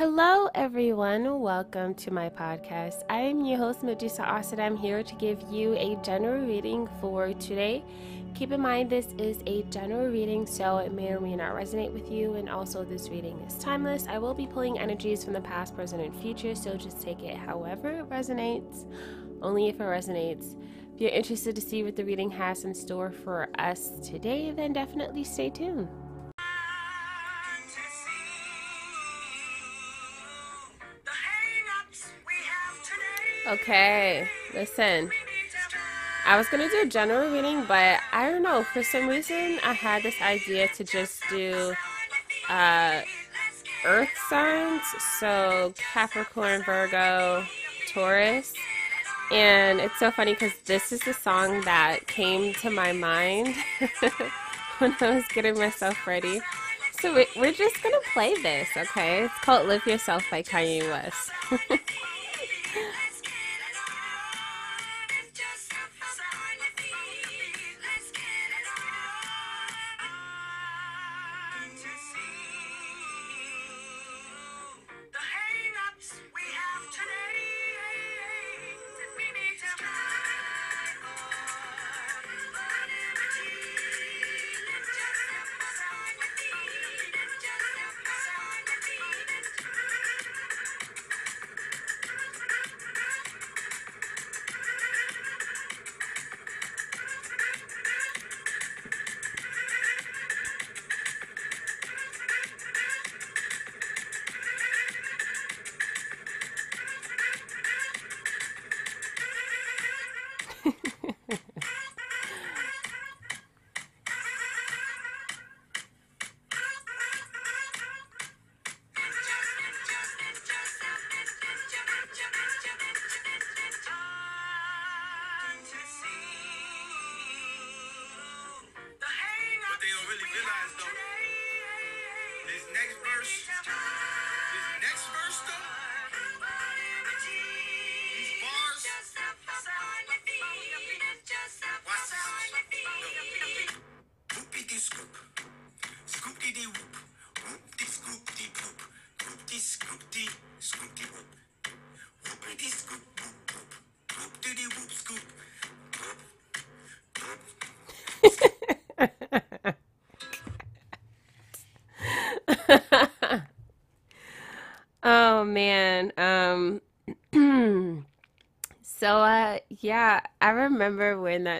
Hello, everyone. Welcome to my podcast. I am your host, Medusa Asad. I'm here to give you a general reading for today. Keep in mind, this is a general reading, so it may or may not resonate with you. And also, this reading is timeless. I will be pulling energies from the past, present, and future, so just take it however it resonates, only if it resonates. If you're interested to see what the reading has in store for us today, then definitely stay tuned. Okay, listen. I was gonna do a general reading, but I don't know. For some reason, I had this idea to just do uh, Earth signs, so Capricorn, Virgo, Taurus. And it's so funny because this is the song that came to my mind when I was getting myself ready. So we're just gonna play this, okay? It's called "Lift Yourself" by Kanye West.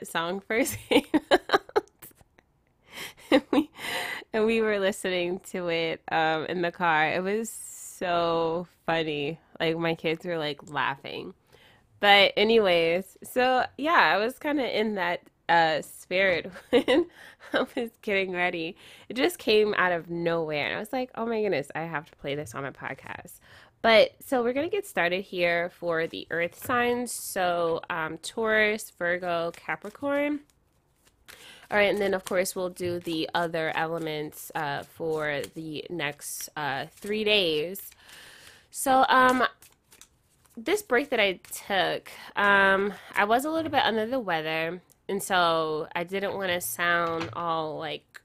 that song first came out. and we and we were listening to it um in the car. It was so funny. Like my kids were like laughing. But anyways, so yeah, I was kind of in that uh, spirit when I was getting ready. It just came out of nowhere. And I was like, oh my goodness, I have to play this on my podcast. But so we're going to get started here for the earth signs. So um, Taurus, Virgo, Capricorn. All right, and then of course we'll do the other elements uh, for the next uh, three days. So um, this break that I took, um, I was a little bit under the weather and so I didn't want to sound all like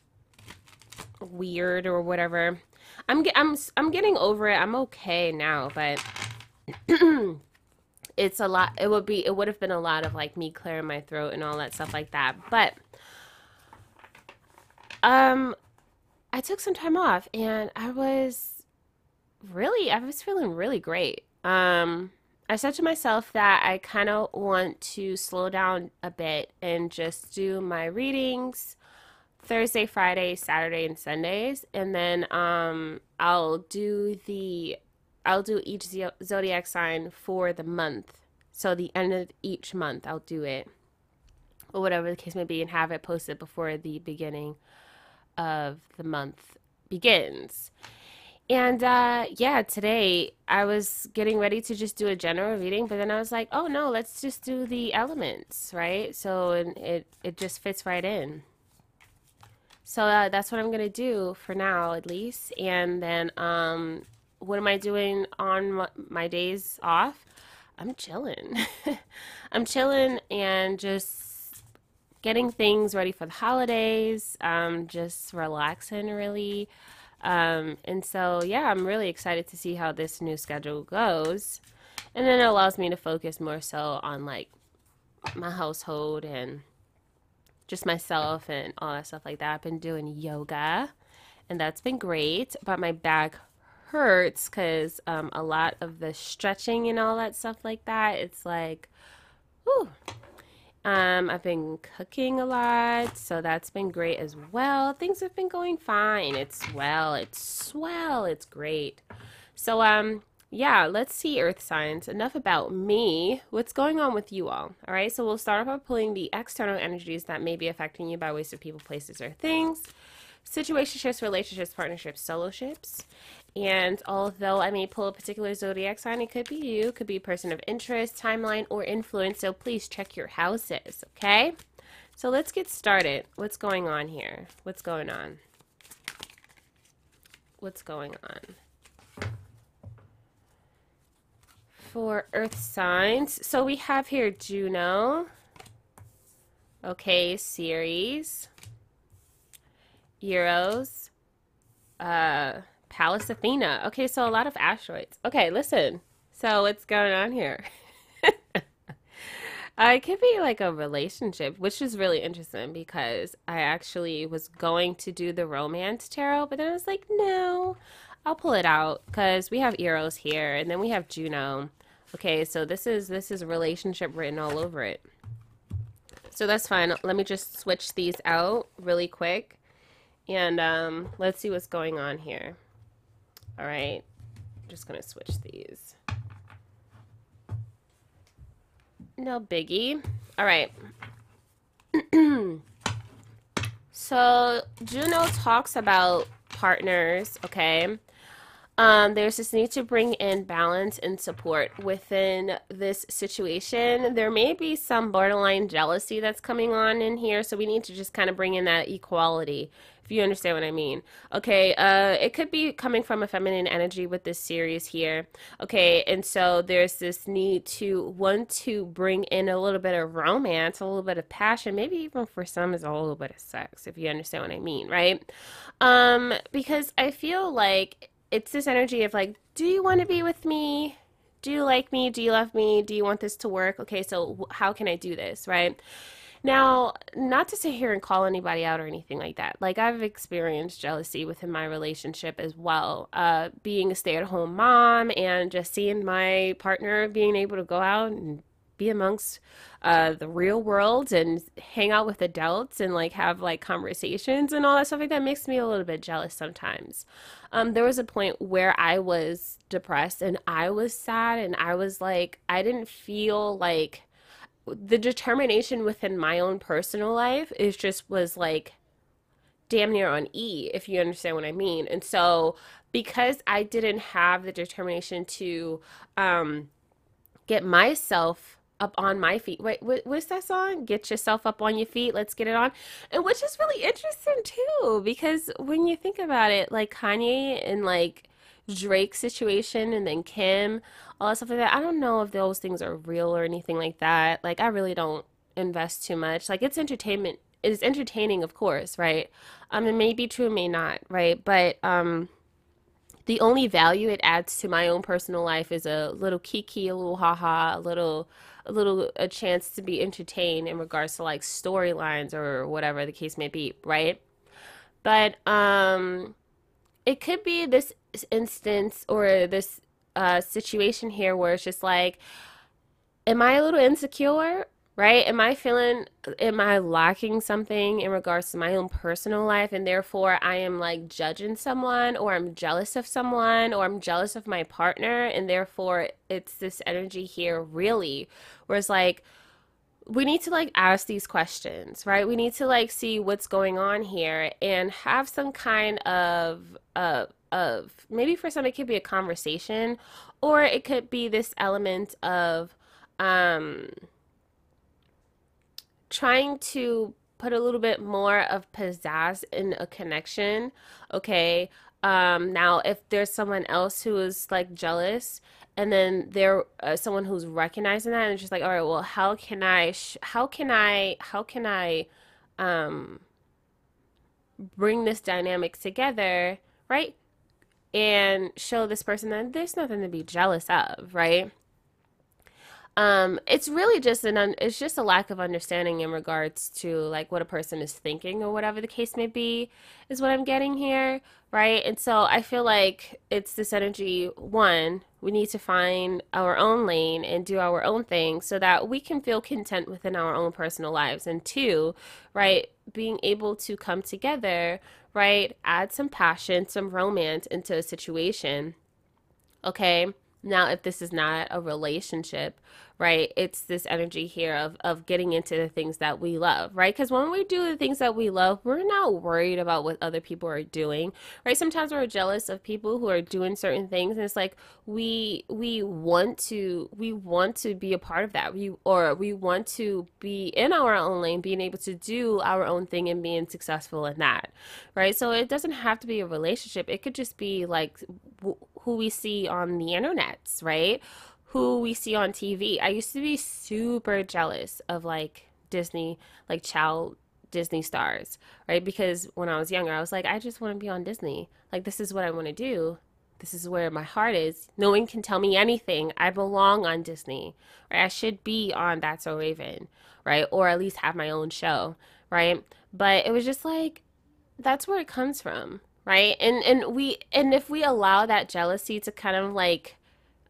weird or whatever. I'm I'm I'm getting over it. I'm okay now, but it's a lot. It would be it would have been a lot of like me clearing my throat and all that stuff like that. But um, I took some time off and I was really I was feeling really great. Um, I said to myself that I kind of want to slow down a bit and just do my readings Thursday, Friday, Saturday, and Sundays, and then um, I'll do the I'll do each zodiac sign for the month. So the end of each month, I'll do it, or whatever the case may be, and have it posted before the beginning of the month begins. And uh, yeah, today I was getting ready to just do a general reading, but then I was like, oh no, let's just do the elements, right? So it it just fits right in. So uh, that's what I'm gonna do for now, at least. And then, um, what am I doing on my days off? I'm chilling. I'm chilling and just getting things ready for the holidays. Um, just relaxing, really Um, and so, yeah, I'm really excited to see how this new schedule goes. And then it allows me to focus more so on like my household and just myself and all that stuff like that. I've been doing yoga and that's been great. But my back hurts because um, a lot of the stretching and all that stuff like that, it's like, whew. Um, I've been cooking a lot, so that's been great as well. Things have been going fine. It's well, It's swell. It's great. So, um, yeah, let's see earth signs. Enough about me. What's going on with you all? All right, so we'll start off by pulling the external energies that may be affecting you by ways of people, places, or things situationships, relationships, partnerships, solo soloships. And although I may pull a particular zodiac sign, it could be you, could be a person of interest, timeline, or influence. So please check your houses, okay? So let's get started. What's going on here? What's going on? What's going on? For earth signs, so we have here Juno. Okay, Ceres. Eros, uh, Pallas Athena. Okay, so a lot of asteroids. Okay, listen. So what's going on here? uh, it could be like a relationship, which is really interesting because I actually was going to do the romance tarot, but then I was like, no, I'll pull it out because we have Eros here, and then we have Juno. Okay, so this is this is relationship written all over it. So that's fine. Let me just switch these out really quick. And um, let's see what's going on here. All right, I'm just gonna switch these. No biggie. All right. so Juno talks about partners, okay? Um, there's this need to bring in balance and support within this situation. There may be some borderline jealousy that's coming on in here, so we need to just kind of bring in that equality if you understand what I mean. Okay, uh, it could be coming from a feminine energy with this Ceres here. Okay, and so there's this need to want to bring in a little bit of romance, a little bit of passion, maybe even for some is a little bit of sex, if you understand what I mean, right? Um, because I feel like it's this energy of like, do you want to be with me? Do you like me? Do you love me? Do you want this to work? Okay, so how can I do this, right? Now, not to sit here and call anybody out or anything like that. Like I've experienced jealousy within my relationship as well. Uh, being a stay-at-home mom and just seeing my partner being able to go out and be amongst uh, the real world and hang out with adults and like have like conversations and all that stuff like that makes me a little bit jealous sometimes. Um, there was a point where I was depressed and I was sad and I was like I didn't feel like the determination within my own personal life is just was like damn near on E, if you understand what I mean. And so because I didn't have the determination to um, get myself up on my feet. Wait, what, what's that song? Get yourself up on your feet. Let's get it on. And which is really interesting too, because when you think about it, like Kanye and like Drake situation and then Kim, all that stuff like that. I don't know if those things are real or anything like that. Like I really don't invest too much. Like it's entertainment. It's entertaining, of course, right? Um, it may be true, it may not, right? But um, the only value it adds to my own personal life is a little kiki, a little haha, a little a little a chance to be entertained in regards to like storylines or whatever the case may be, right? But um it could be this instance or this uh, situation here where it's just like, am I a little insecure? Right? Am I feeling, am I lacking something in regards to my own personal life? And therefore, I am like judging someone, or I'm jealous of someone, or I'm jealous of my partner. And therefore, it's this energy here, really, where it's like, we need to like ask these questions, right? We need to like see what's going on here and have some kind of uh of maybe for some it could be a conversation or it could be this element of um trying to put a little bit more of pizzazz in a connection okay um now if there's someone else who is like jealous and then there uh, someone who's recognizing that and just like all right well how can i sh- how can i how can i um bring this dynamic together right? And show this person that there's nothing to be jealous of, right? Um it's really just an un- it's just a lack of understanding in regards to like what a person is thinking or whatever the case may be is what i'm getting here right? And so i feel like it's this energy one we need to find our own lane and do our own thing so that we can feel content within our own personal lives. And two right being able to come together right add some passion some romance into a situation okay now if this is not a relationship right? It's this energy here of of getting into the things that we love right? Because when we do the things that we love we're not worried about what other people are doing right? Sometimes we're jealous of people who are doing certain things and it's like we we want to we want to be a part of that. We or we want to be in our own lane being able to do our own thing and being successful in that right? So it doesn't have to be a relationship. It could just be like who we see on the internets right who we see on TV. I used to be super jealous of like Disney, like child Disney stars, right? Because when I was younger, I was like, I just want to be on Disney. Like, this is what I want to do. This is where my heart is. No one can tell me anything. I belong on Disney, right? I should be on That's So Raven, right? Or at least have my own show, right? But it was just like, that's where it comes from, right? And and we and if we allow that jealousy to kind of like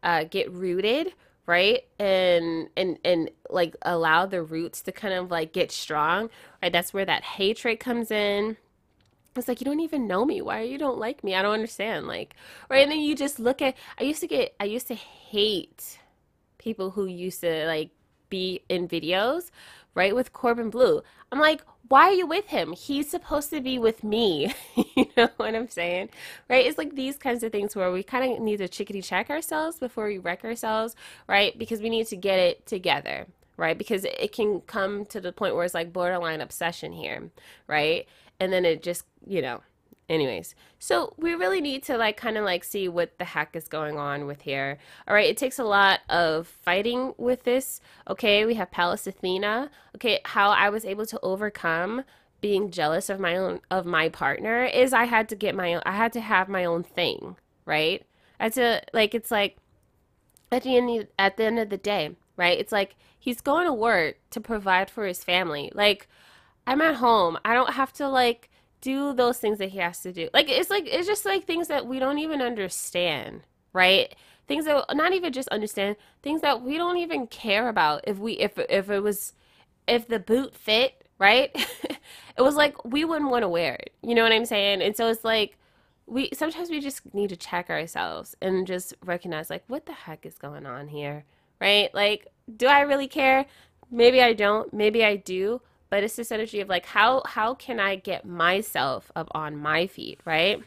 uh, get rooted right? And and and like allow the roots to kind of like get strong right? That's where that hatred comes in. It's like you don't even know me. Why you don't like me? I don't understand. Like right? And then you just look at i used to get i used to hate people who used to like be in videos right with corbin bleu i'm like why are you with him? He's supposed to be with me. you know what I'm saying? Right? It's like these kinds of things where we kind of need to chickadee check ourselves before we wreck ourselves, right? Because we need to get it together, right? Because it can come to the point where it's like borderline obsession here, right? And then it just, you know, anyways so we really need to like kind of like see what the heck is going on with here. All right it takes a lot of fighting with this. Okay we have pallas athena. Okay how i was able to overcome being jealous of my own of my partner is i had to get my own i had to have my own thing right? I had to like it's like at the end at the end of the day right? It's like he's going to work to provide for his family. Like i'm at home. I don't have to like do those things that he has to do. Like it's like it's just like things that we don't even understand, right? Things that not even just understand, things that we don't even care about if we if if it was if the boot fit, right? it was like we wouldn't want to wear it. You know what I'm saying? And so it's like we sometimes we just need to check ourselves and just recognize like what the heck is going on here, right? Like do I really care? Maybe I don't, maybe I do, but it's this energy of like how how can i get myself up on my feet right?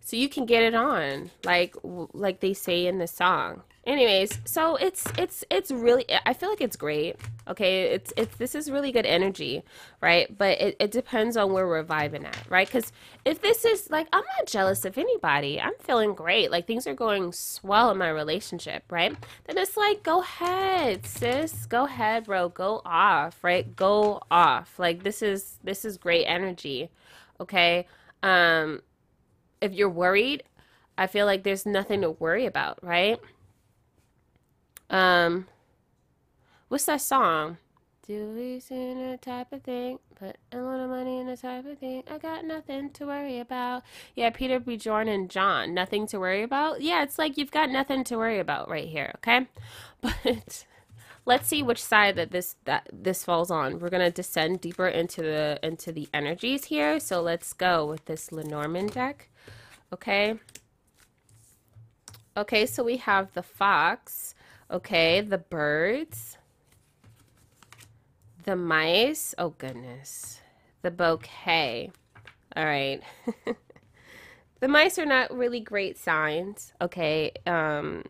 So you can get it on like like they say in the song anyways so it's it's it's really i feel like it's great okay? It's it's this is really good energy right? But it, it depends on where we're vibing at right? Because if this is like i'm not jealous of anybody. I'm feeling great. Like things are going swell in my relationship right? Then it's like go ahead sis. Go ahead bro. Go off right? Go off. Like this is this is great energy okay? Um if you're worried i feel like there's nothing to worry about right um, what's that song? Do we see a type of thing? Put a lot of money in a type of thing. I got nothing to worry about. Yeah, Peter Bjorn and John. Nothing to worry about. Yeah, it's like you've got nothing to worry about right here. Okay, but let's see which side that this that this falls on. We're gonna descend deeper into the into the energies here. So let's go with this Lenormand deck. Okay. Okay, so we have the fox. Okay, the birds. The mice. Oh, goodness. The bouquet. All right. the mice are not really great signs. Okay. Um,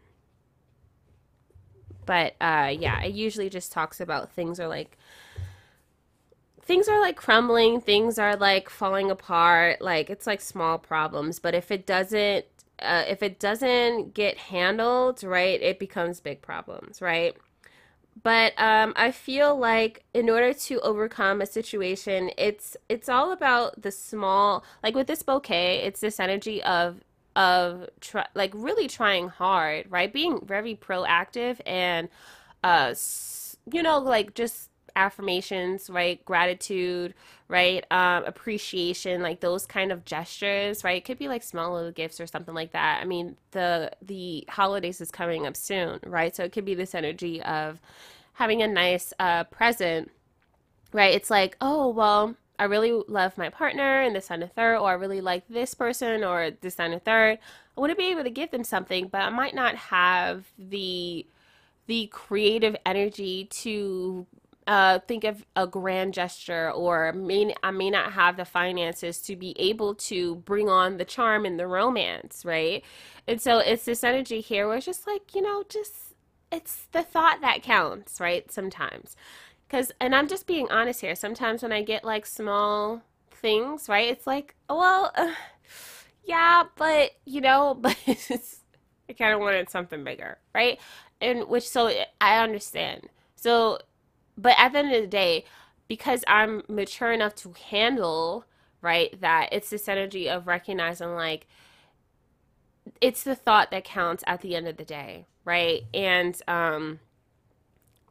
but uh, yeah, it usually just talks about things are like things are like crumbling, things are like falling apart, like it's like small problems. But if it doesn't uh, if it doesn't get handled right, it becomes big problems, right? but um, I feel like in order to overcome a situation, it's it's all about the small. Like with this bouquet, it's this energy of of try, like really trying hard, right? Being very proactive and uh, you know, like just affirmations, right? Gratitude, right? Um, appreciation, like those kind of gestures, right? It could be like small little gifts or something like that. I mean, the the holidays is coming up soon, right? So it could be this energy of having a nice uh, present, right? It's like, oh well, I really love my partner and this and the third, or I really like this person or this and the third. I want to be able to give them something, but I might not have the the creative energy to uh, think of a grand gesture or may, I may not have the finances to be able to bring on the charm and the romance, right? And so it's this energy here where it's just like, you know, just it's the thought that counts, right? Sometimes. Because, and I'm just being honest here, sometimes when I get like small things, right? It's like, well, uh, yeah, but, you know, but I kind of wanted something bigger, right? And which, so I understand. So but at the end of the day, because I'm mature enough to handle, right, that it's this energy of recognizing like it's the thought that counts at the end of the day, right? And um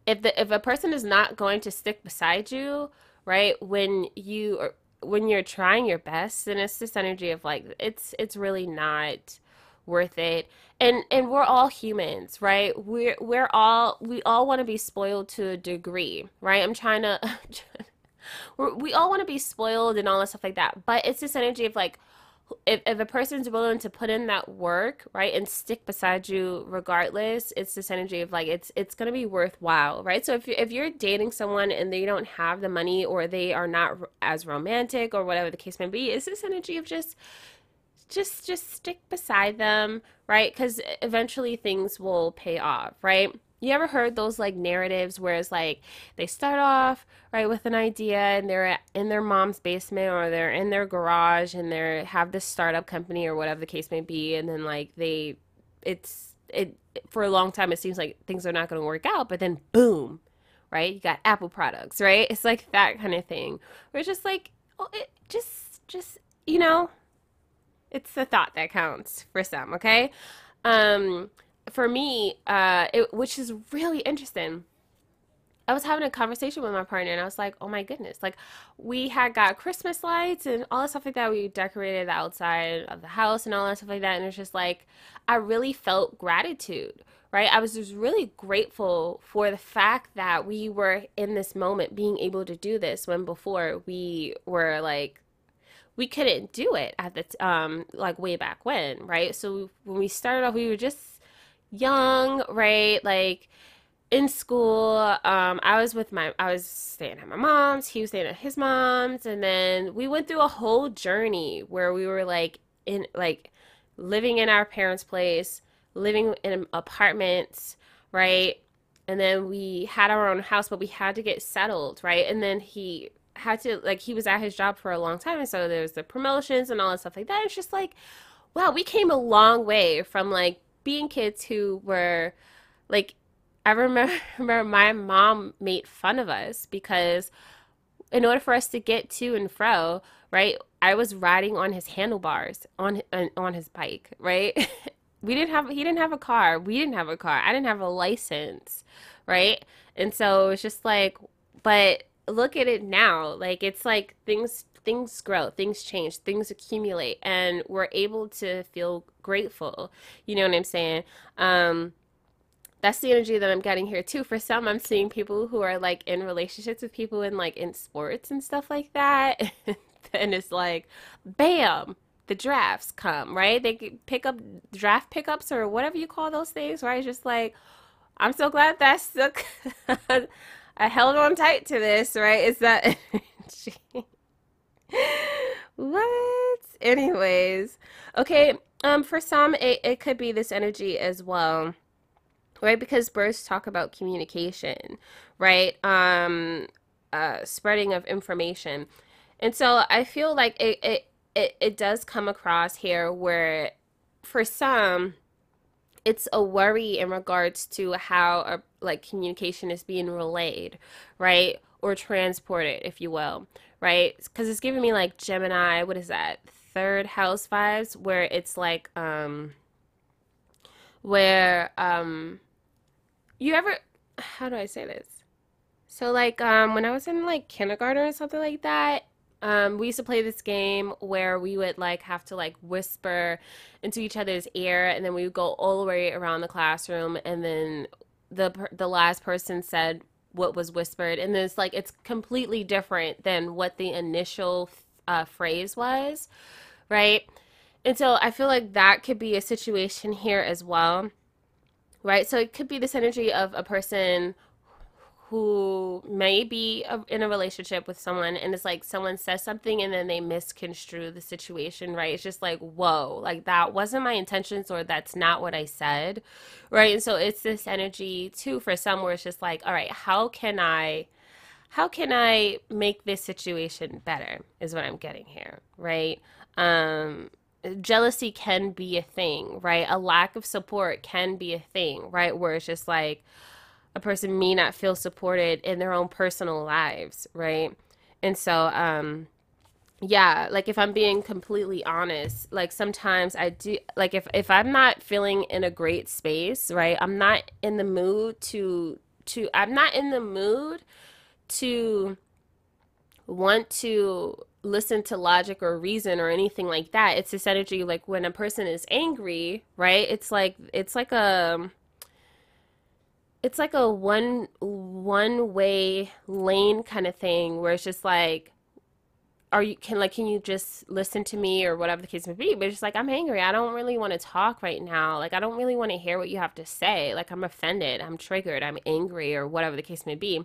if the if a person is not going to stick beside you, right, when you are when you're trying your best, then it's this energy of like it's it's really not worth it. And and we're all humans right? We're we're all we all want to be spoiled to a degree right? I'm trying to we all want to be spoiled and all that stuff like that. But it's this energy of like if, if a person's willing to put in that work right and stick beside you regardless it's this energy of like it's it's going to be worthwhile right? So if, you, if you're dating someone and they don't have the money or they are not as romantic or whatever the case may be it's this energy of just just just stick beside them, right? Cuz eventually things will pay off, right? You ever heard those like narratives where it's like they start off right with an idea and they're in their mom's basement or they're in their garage and they have this startup company or whatever the case may be and then like they it's it for a long time it seems like things are not going to work out but then boom right you got apple products right it's like that kind of thing where it's just like oh it just just you know it's the thought that counts for some, okay? Um, for me, uh, it, which is really interesting. I was having a conversation with my partner and I was like, oh my goodness, like we had got Christmas lights and all that stuff like that. We decorated the outside of the house and all that stuff like that. And it's just like, I really felt gratitude, right? I was just really grateful for the fact that we were in this moment being able to do this when before we were like we couldn't do it at the t- um like way back when, right? So when we started off, we were just young, right? Like in school, um, I was with my, I was staying at my mom's, he was staying at his mom's, and then we went through a whole journey where we were like in, like living in our parents' place, living in apartments, right? And then we had our own house, but we had to get settled, right? And then he had to like he was at his job for a long time and so there's the promotions and all that stuff like that. It's just like wow we came a long way from like being kids who were like i remember, remember my mom made fun of us because in order for us to get to and fro right i was riding on his handlebars on on his bike right? We didn't have he didn't have a car we didn't have a car i didn't have a license right? And so it's just like but look at it now like it's like things things grow things change things accumulate and we're able to feel grateful you know what i'm saying? Um that's the energy that i'm getting here too. For some i'm seeing people who are like in relationships with people in like in sports and stuff like that and it's like bam the drafts come right? They pick up draft pickups or whatever you call those things right? It's just like i'm so glad that's the I held on tight to this, right? Is that what? Anyways, okay. Um, for some, it, it could be this energy as well, right? Because birds talk about communication, right? Um, uh, spreading of information, and so I feel like it it it, it does come across here where, for some, it's a worry in regards to how a like communication is being relayed, right? Or transported, if you will, right? Because it's giving me like Gemini, what is that? Third house vibes, where it's like, um, where, um, you ever, how do I say this? So like, um, when I was in like kindergarten or something like that, um, we used to play this game where we would like have to like whisper into each other's ear, and then we would go all the way around the classroom, and then the the last person said what was whispered, and it's like it's completely different than what the initial uh, phrase was, right? And so I feel like that could be a situation here as well, right? So it could be this energy of a person who may be a, in a relationship with someone and it's like someone says something and then they misconstrue the situation right? It's just like whoa like that wasn't my intentions or that's not what i said right? And so it's this energy too for some where it's just like all right how can i how can i make this situation better is what i'm getting here right? Um jealousy can be a thing right? A lack of support can be a thing right? Where it's just like a person may not feel supported in their own personal lives, right? And so, um, yeah, like if I'm being completely honest, like sometimes I do, like if if I'm not feeling in a great space, right? I'm not in the mood to to I'm not in the mood to want to listen to logic or reason or anything like that. It's this energy like when a person is angry, right? It's like it's like a it's like a one one way lane kind of thing where it's just like are you can like can you just listen to me or whatever the case may be? But it's like i'm angry. I don't really want to talk right now. Like i don't really want to hear what you have to say. Like i'm offended. I'm triggered. I'm angry or whatever the case may be.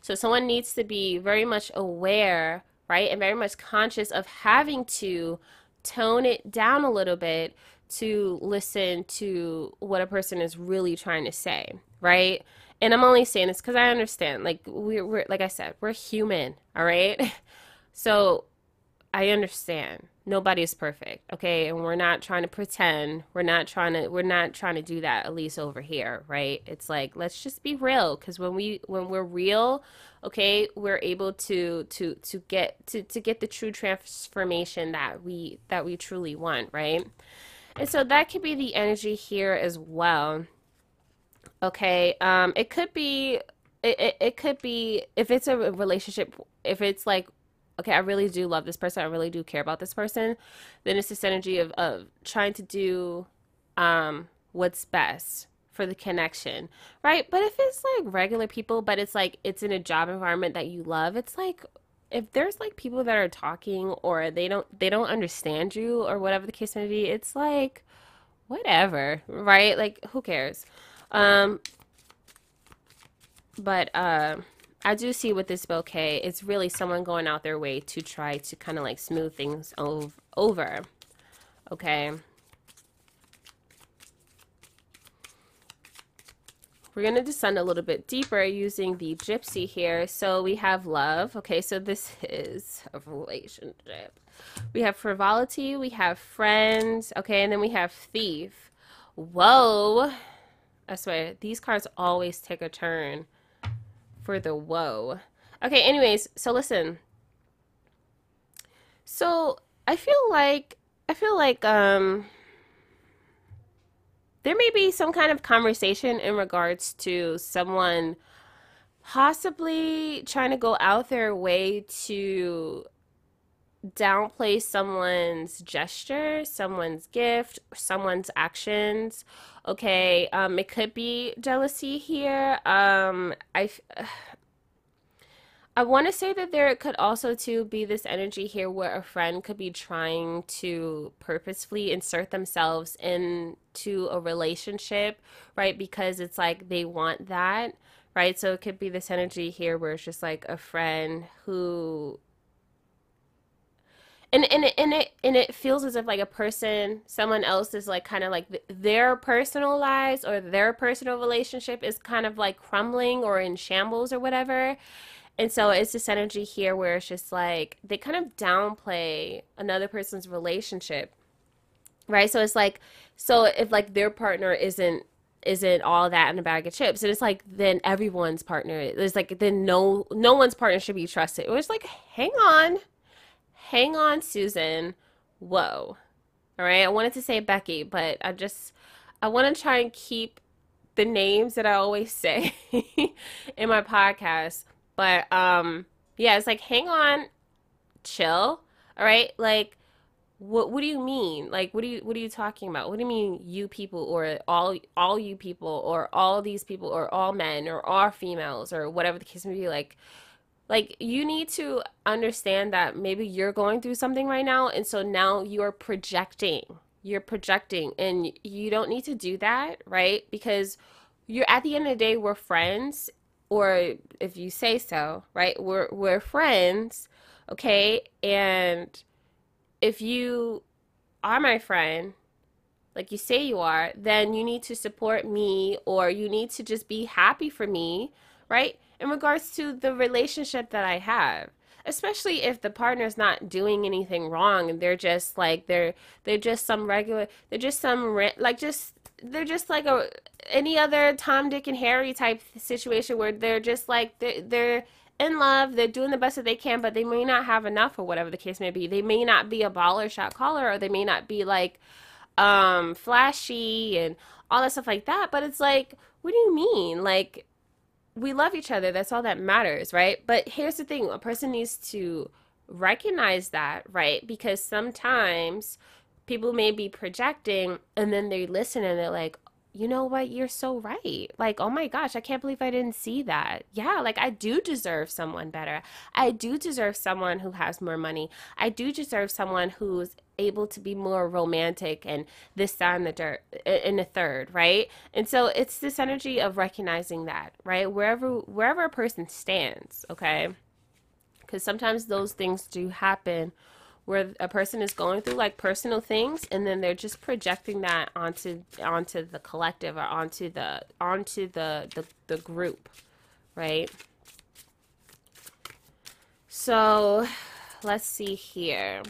So someone needs to be very much aware right and very much conscious of having to tone it down a little bit to listen to what a person is really trying to say right? And I'm only saying this because I understand. Like we're, we're like I said, we're human, all right? So I understand. Nobody's perfect, okay? And we're not trying to pretend. We're not trying to we're not trying to do that at least over here, right? It's like let's just be real cuz when we when we're real, okay, we're able to to to get to to get the true transformation that we that we truly want, right? And so that could be the energy here as well. Okay. Um, it could be it, it, it could be if it's a relationship if it's like okay i really do love this person i really do care about this person then it's this energy of, of trying to do um what's best for the connection right but if it's like regular people but it's like it's in a job environment that you love it's like if there's like people that are talking or they don't they don't understand you or whatever the case may be it's like whatever right like who cares um, but uh, I do see with this bouquet, it's really someone going out their way to try to kind of like smooth things ov over. Okay. We're going to descend a little bit deeper using the gypsy here. So we have love. Okay, so this is a relationship. We have frivolity. We have friends. Okay, and then we have thief. Whoa. I swear, these cards always take a turn for the whoa. Okay, anyways, so listen. So I feel like I feel like um there may be some kind of conversation in regards to someone possibly trying to go out their way to downplay someone's gesture, someone's gift, someone's actions. Okay, um, it could be jealousy here. Um, I. I want to say that there could also too be this energy here where a friend could be trying to purposefully insert themselves into a relationship, right? Because it's like they want that, right? So it could be this energy here where it's just like a friend who and and it, and it and it feels as if like a person someone else is like kind of like their personal lives or their personal relationship is kind of like crumbling or in shambles or whatever and so it's this energy here where it's just like they kind of downplay another person's relationship right? So it's like so if like their partner isn't isn't all that in a bag of chips and it's like then everyone's partner is like then no no one's partner should be trusted. It was like hang on hang on susan. Whoa. All right? I wanted to say becky but i just i want to try and keep the names that i always say in my podcast but um yeah it's like hang on chill all right like what what do you mean? Like what do you what are you talking about? What do you mean you people or all all you people or all these people or all men or all females or whatever the case may be like like you need to understand that maybe you're going through something right now and so now you're projecting. You're projecting and you don't need to do that, right? Because you're at the end of the day we're friends or if you say so, right? We're we're friends, okay? And if you are my friend, like you say you are, then you need to support me or you need to just be happy for me, right? In regards to the relationship that I have. Especially if the partner's not doing anything wrong and they're just like they're they're just some regular they're just some like just they're just like a any other Tom Dick and Harry type situation where they're just like they're, they're in love, they're doing the best that they can, but they may not have enough or whatever the case may be. They may not be a baller shot caller or they may not be like um flashy and all that stuff like that. But it's like, what do you mean? Like we love each other. That's all that matters, right? But here's the thing, a person needs to recognize that, right? Because sometimes people may be projecting and then they listen and they're like, you know what? You're so right. Like, oh my gosh, I can't believe I didn't see that. Yeah, like I do deserve someone better. I do deserve someone who has more money. I do deserve someone who's able to be more romantic and this, that, and the dirt in the third, right? And so it's this energy of recognizing that, right? Wherever wherever a person stands, okay? Because sometimes those things do happen where a person is going through like personal things and then they're just projecting that onto onto the collective or onto the onto the the, the group right? So let's see here.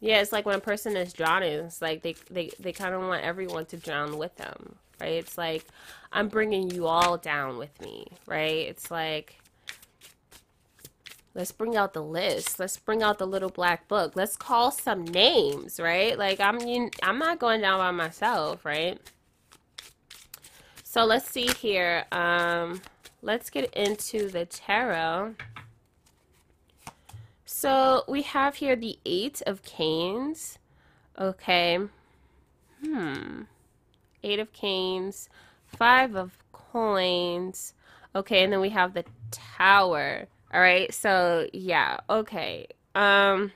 Yeah it's like when a person is drowning it's like they they, they kind of want everyone to drown with them right? It's like i'm bringing you all down with me right? It's like let's bring out the list. Let's bring out the little black book. Let's call some names right? Like i'm i'm not going down by myself right? So let's see here. Um let's get into the tarot. So we have here the eight of canes. Okay. Hmm. Eight of canes. Five of coins. Okay and then we have the tower all right. So, yeah. Okay. Um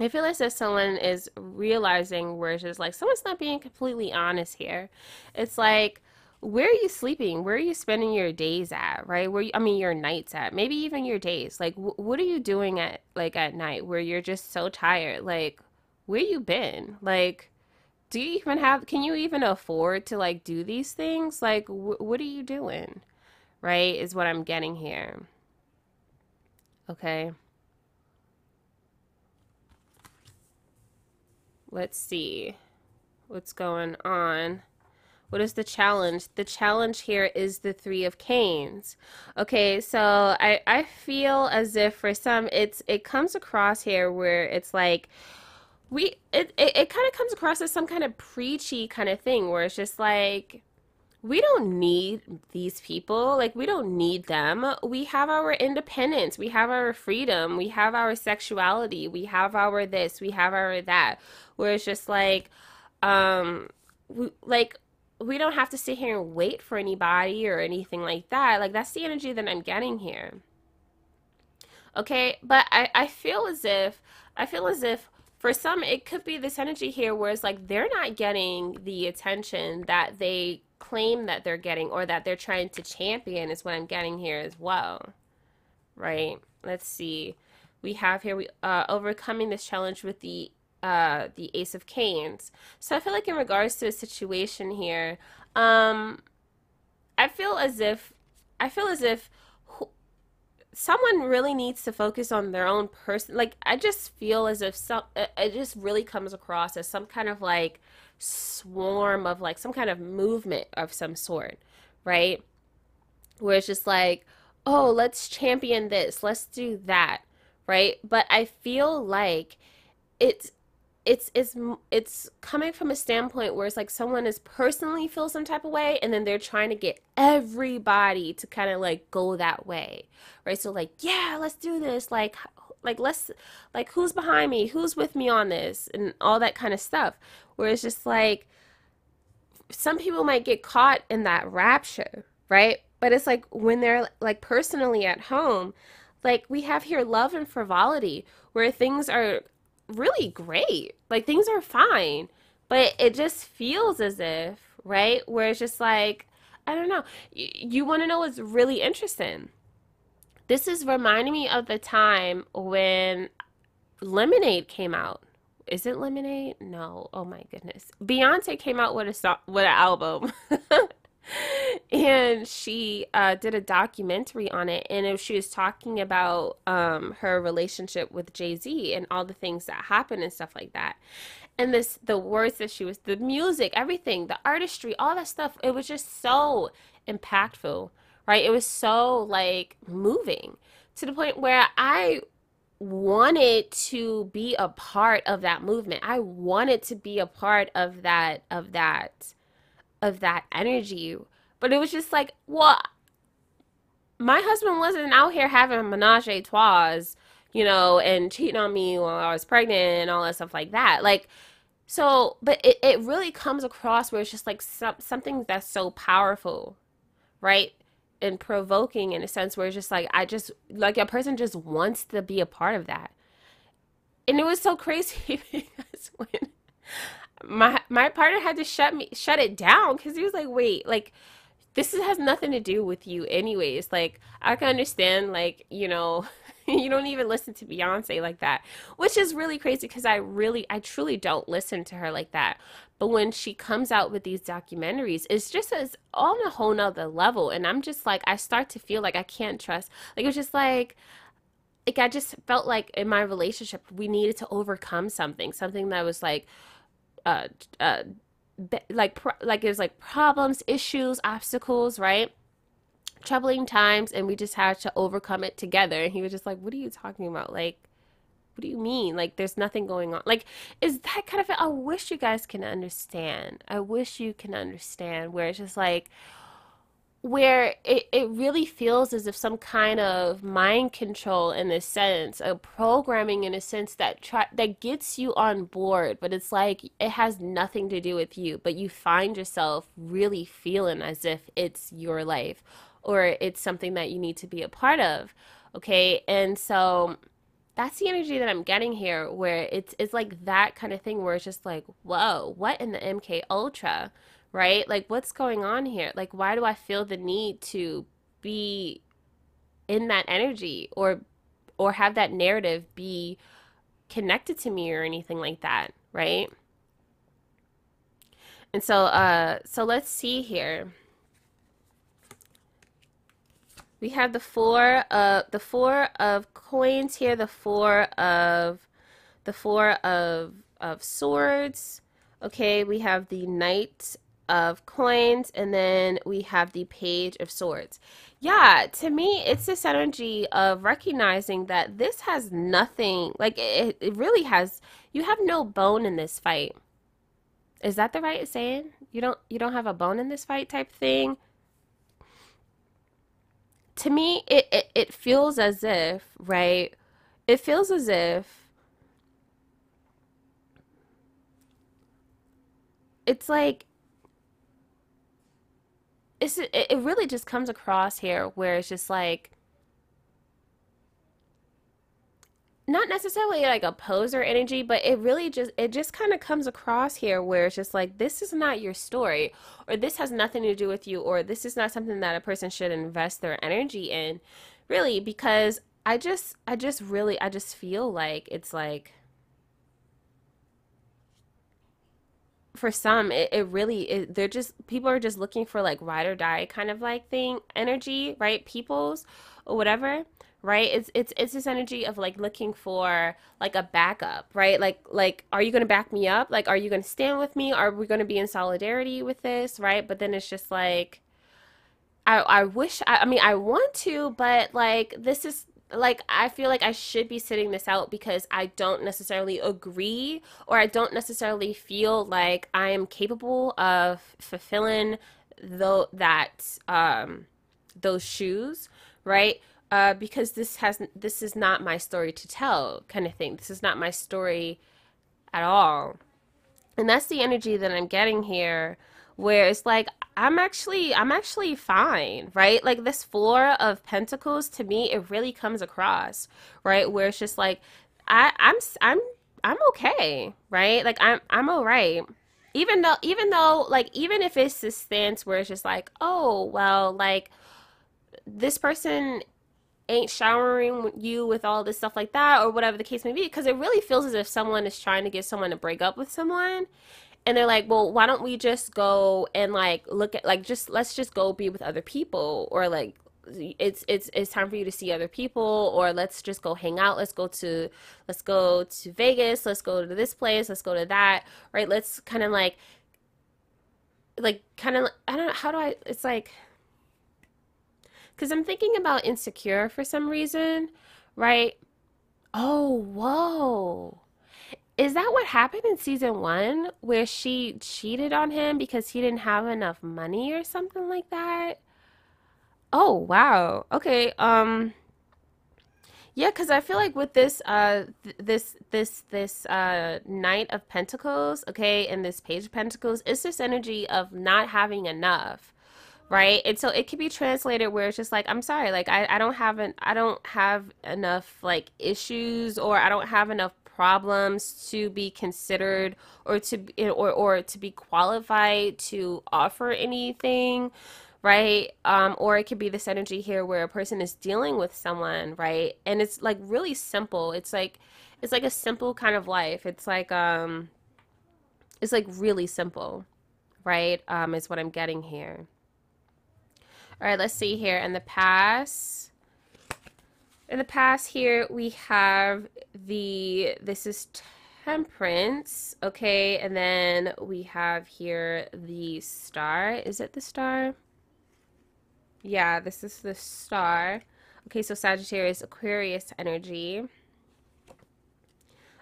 I feel as if someone is realizing where it's just like someone's not being completely honest here. It's like where are you sleeping? Where are you spending your days at? Right? Where you, I mean your nights at? Maybe even your days. Like wh- what are you doing at like at night where you're just so tired? Like where you been? Like do you even have can you even afford to like do these things? Like wh- what are you doing? Right? Is what I'm getting here. Okay. Let's see what's going on. What is the challenge? The challenge here is the three of canes. Okay, so I, I feel as if for some it's it comes across here where it's like we it, it, it kind of comes across as some kind of preachy kind of thing where it's just like we don't need these people. Like, we don't need them. We have our independence. We have our freedom. We have our sexuality. We have our this. We have our that. Where it's just like, um, we, like, we don't have to sit here and wait for anybody or anything like that. Like, that's the energy that I'm getting here. Okay. But I, I feel as if, I feel as if, for some, it could be this energy here where it's like they're not getting the attention that they claim that they're getting or that they're trying to champion is what I'm getting here as well. Right? Let's see. We have here we uh overcoming this challenge with the uh the ace of canes. So I feel like in regards to the situation here, um I feel as if I feel as if someone really needs to focus on their own person like i just feel as if some it just really comes across as some kind of like swarm of like some kind of movement of some sort, right? Where it's just like, oh, let's champion this, let's do that, right? But I feel like it's it's it's it's coming from a standpoint where it's like someone is personally feel some type of way and then they're trying to get everybody to kind of like go that way right? So like yeah let's do this. Like like let's like who's behind me? Who's with me on this? and all that kind of stuff where it's just like some people might get caught in that rapture right but it's like when they're like personally at home like we have here love and frivolity where things are really great. Like things are fine, but it just feels as if, right? Where it's just like, I don't know. Y- you want to know what's really interesting? This is reminding me of the time when Lemonade came out. Is it Lemonade? No. Oh my goodness. Beyonce came out with a song, with an album. and she uh, did a documentary on it and she was talking about um, her relationship with jay-z and all the things that happened and stuff like that and this the words that she was the music everything the artistry all that stuff it was just so impactful right it was so like moving to the point where i wanted to be a part of that movement i wanted to be a part of that of that of that energy. But it was just like, well, my husband wasn't out here having menage a trois, you know, and cheating on me while I was pregnant and all that stuff like that. Like, so, but it, it really comes across where it's just like some, something that's so powerful, right? And provoking in a sense where it's just like, I just, like, a person just wants to be a part of that. And it was so crazy because when my my partner had to shut me shut it down because he was like, wait, like this has nothing to do with you anyways. Like I can understand, like you know. you don't even listen to Beyonce like that, which is really crazy because I really, I truly don't listen to her like that. But when she comes out with these documentaries, it's just as on a whole nother level. And I'm just like, I start to feel like I can't trust. Like, it's just like, like I just felt like in my relationship, we needed to overcome something, something that was like, uh, uh, like pro- like it was like problems, issues, obstacles, right? Troubling times, and we just had to overcome it together. And he was just like, "What are you talking about? Like, what do you mean? Like, there's nothing going on. Like, is that kind of? I wish you guys can understand. I wish you can understand where it's just like." where it, it really feels as if some kind of mind control in a sense a programming in a sense that try that gets you on board but it's like it has nothing to do with you but you find yourself really feeling as if it's your life or it's something that you need to be a part of okay and so that's the energy that I'm getting here where it's it's like that kind of thing where it's just like whoa what in the MK Ultra right? Like, what's going on here? Like, why do I feel the need to be in that energy or or have that narrative be connected to me or anything like that, right? And so uh so let's see here. We have the four of the four of coins here, the four of the four of of swords. Okay, we have the knight of coins and then we have the page of swords. Yeah to me it's this energy of recognizing that this has nothing like it, it really has you have no bone in this fight. Is that the right saying? You don't you don't have a bone in this fight type thing to me it, it, it feels as if right it feels as if it's like it's it really just comes across here where it's just like not necessarily like a poser energy, but it really just it just kind of comes across here where it's just like this is not your story or this has nothing to do with you or this is not something that a person should invest their energy in really because I just I just really I just feel like it's like for some it, it really it, they're just people are just looking for like ride or die kind of like thing energy right? People's or whatever right? It's it's it's this energy of like looking for like a backup right? Like like are you going to back me up? Like are you going to stand with me? Are we going to be in solidarity with this right? But then it's just like i i wish I, I mean i want to but like this is like I feel like I should be sitting this out because I don't necessarily agree or I don't necessarily feel like I am capable of fulfilling though that um those shoes, right? Uh, because this has this is not my story to tell, kind of thing. This is not my story at all, and that's the energy that I'm getting here, where it's like I'm actually I'm actually fine, right? Like this four of pentacles to me, it really comes across, right? Where it's just like I I'm I'm I'm okay, right? Like I'm I'm all right even though even though like even if it's this stance where it's just like oh well like this person ain't showering you with all this stuff like that or whatever the case may be because it really feels as if someone is trying to get someone to break up with someone. And they're like well why don't we just go and like look at like just let's just go be with other people or like it's it's it's time for you to see other people or let's just go hang out. Let's go to let's go to Vegas. Let's go to this place. Let's go to that right? Let's kind of like like kind of I don't know how do I it's like because I'm thinking about Insecure for some reason, right? Oh, whoa. Is that what happened in season one where she cheated on him because he didn't have enough money or something like that? Oh, wow. Okay. Um yeah, cuz I feel like with this uh th- this this this uh Knight of Pentacles, okay, and this Page of Pentacles, it's this energy of not having enough right? And so it can be translated where it's just like i'm sorry like i, I don't have an i don't have enough like issues or i don't have enough problems to be considered or to or or to be qualified to offer anything right? Um or it could be this energy here where a person is dealing with someone right? And it's like really simple. It's like it's like a simple kind of life. It's like um it's like really simple right? Um is what i'm getting here all right, let's see here. In the past, in the past here, we have the, this is temperance, okay? And then we have here the star. Is it the star? Yeah, this is the star. Okay, so Sagittarius, Aquarius energy.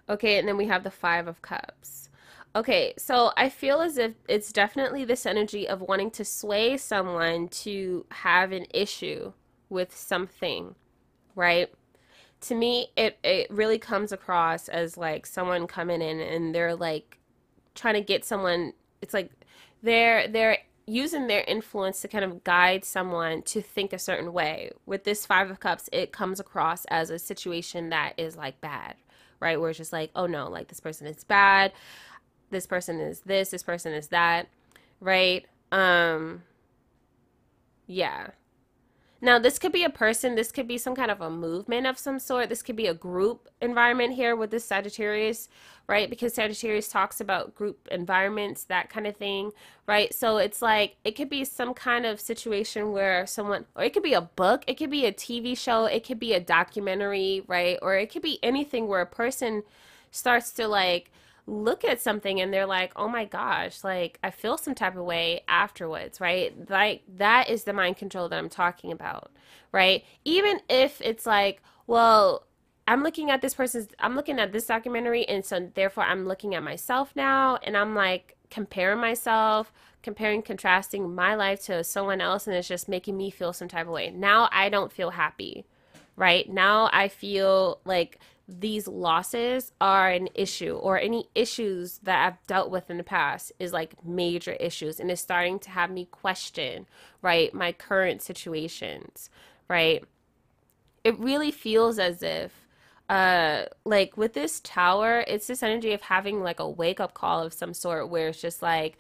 Okay, and then we have the Five of Cups. Okay, so I feel as if it's definitely this energy of wanting to sway someone to have an issue with something, right? To me, it, it really comes across as like someone coming in and they're like trying to get someone it's like they're they're using their influence to kind of guide someone to think a certain way. With this 5 of cups, it comes across as a situation that is like bad, right? Where it's just like, oh no, like this person is bad this person is this, this person is that, right? Um yeah. Now, this could be a person, this could be some kind of a movement of some sort. This could be a group environment here with this Sagittarius, right? Because Sagittarius talks about group environments, that kind of thing, right? So it's like it could be some kind of situation where someone, or it could be a book, it could be a TV show, it could be a documentary, right? Or it could be anything where a person starts to like look at something and they're like, oh my gosh, like I feel some type of way afterwards, right? Like that is the mind control that I'm talking about, right? Even if it's like, well, I'm looking at this person's, I'm looking at this documentary, and so therefore I'm looking at myself now, and I'm like comparing myself, comparing, contrasting my life to someone else, and it's just making me feel some type of way. Now I don't feel happy, right? Now I feel like these losses are an issue or any issues that I've dealt with in the past is like major issues and it's starting to have me question, right, my current situations, right? It really feels as if uh like with this tower, it's this energy of having like a wake up call of some sort where it's just like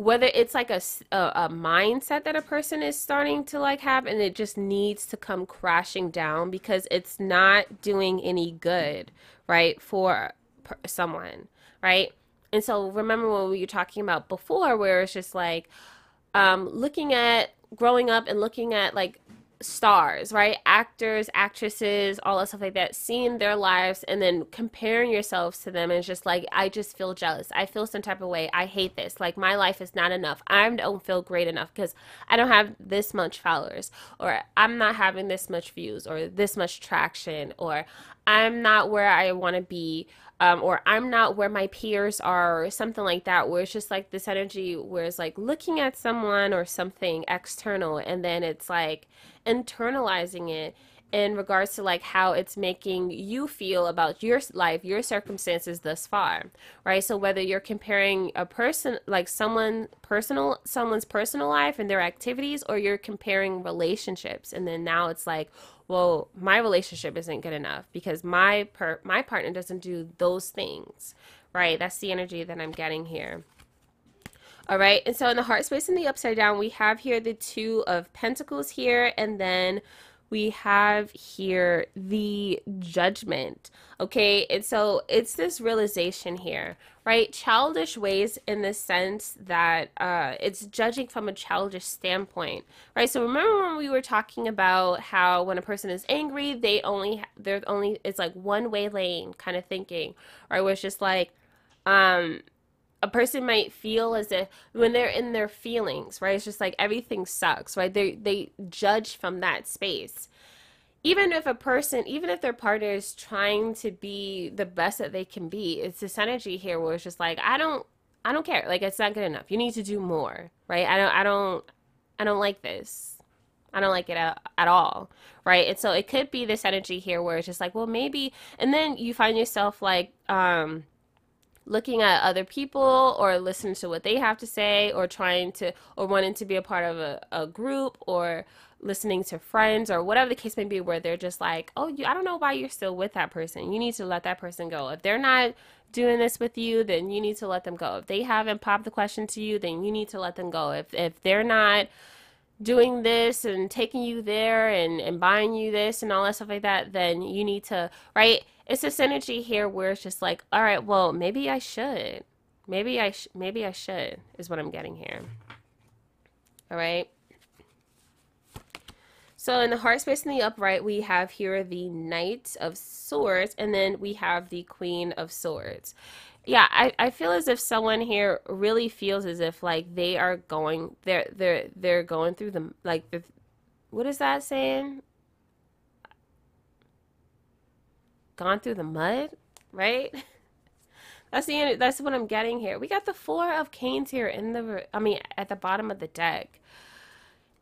whether it's like a, a, a, mindset that a person is starting to like have and it just needs to come crashing down because it's not doing any good right for someone right? And so remember what we were talking about before where it's just like um, looking at growing up and looking at like stars, right? Actors, actresses, all that stuff like that, seeing their lives and then comparing yourselves to them is just like, I just feel jealous. I feel some type of way. I hate this. Like my life is not enough. I don't feel great enough because I don't have this much followers or I'm not having this much views or this much traction or I'm not where I want to be um, or I'm not where my peers are, or something like that, where it's just like this energy where it's like looking at someone or something external, and then it's like internalizing it in regards to like how it's making you feel about your life, your circumstances thus far, right? So whether you're comparing a person like someone personal someone's personal life and their activities or you're comparing relationships and then now it's like, well, my relationship isn't good enough because my per- my partner doesn't do those things, right? That's the energy that I'm getting here. All right, and so in the heart space in the upside down, we have here the two of pentacles here, and then we have here the judgment. Okay, and so it's this realization here, right? Childish ways in the sense that uh, it's judging from a childish standpoint, right? So remember when we were talking about how when a person is angry, they only there's only it's like one way lane kind of thinking, right? Where it's just like, um, a person might feel as if when they're in their feelings, right? It's just like everything sucks, right? They they judge from that space. Even if a person, even if their partner is trying to be the best that they can be, it's this energy here where it's just like I don't I don't care. Like it's not good enough. You need to do more, right? I don't I don't I don't like this. I don't like it at, at all, right? And so it could be this energy here where it's just like, well, maybe, and then you find yourself like, um, looking at other people or listening to what they have to say or trying to or wanting to be a part of a, a group or listening to friends or whatever the case may be where they're just like oh you i don't know why you're still with that person. You need to let that person go. If they're not doing this with you then you need to let them go. If they haven't popped the question to you then you need to let them go. If if they're not doing this and taking you there and, and buying you this and all that stuff like that, then you need to, right? It's this energy here where it's just like, all right, well, maybe I should. Maybe I sh- maybe I should is what I'm getting here. All right. So in the heart space in the upright, we have here the Knight of Swords, and then we have the Queen of Swords yeah I, I feel as if someone here really feels as if like they are going they're they're they're going through the like the, what is that saying gone through the mud right that's the that's what i'm getting here we got the four of canes here in the i mean at the bottom of the deck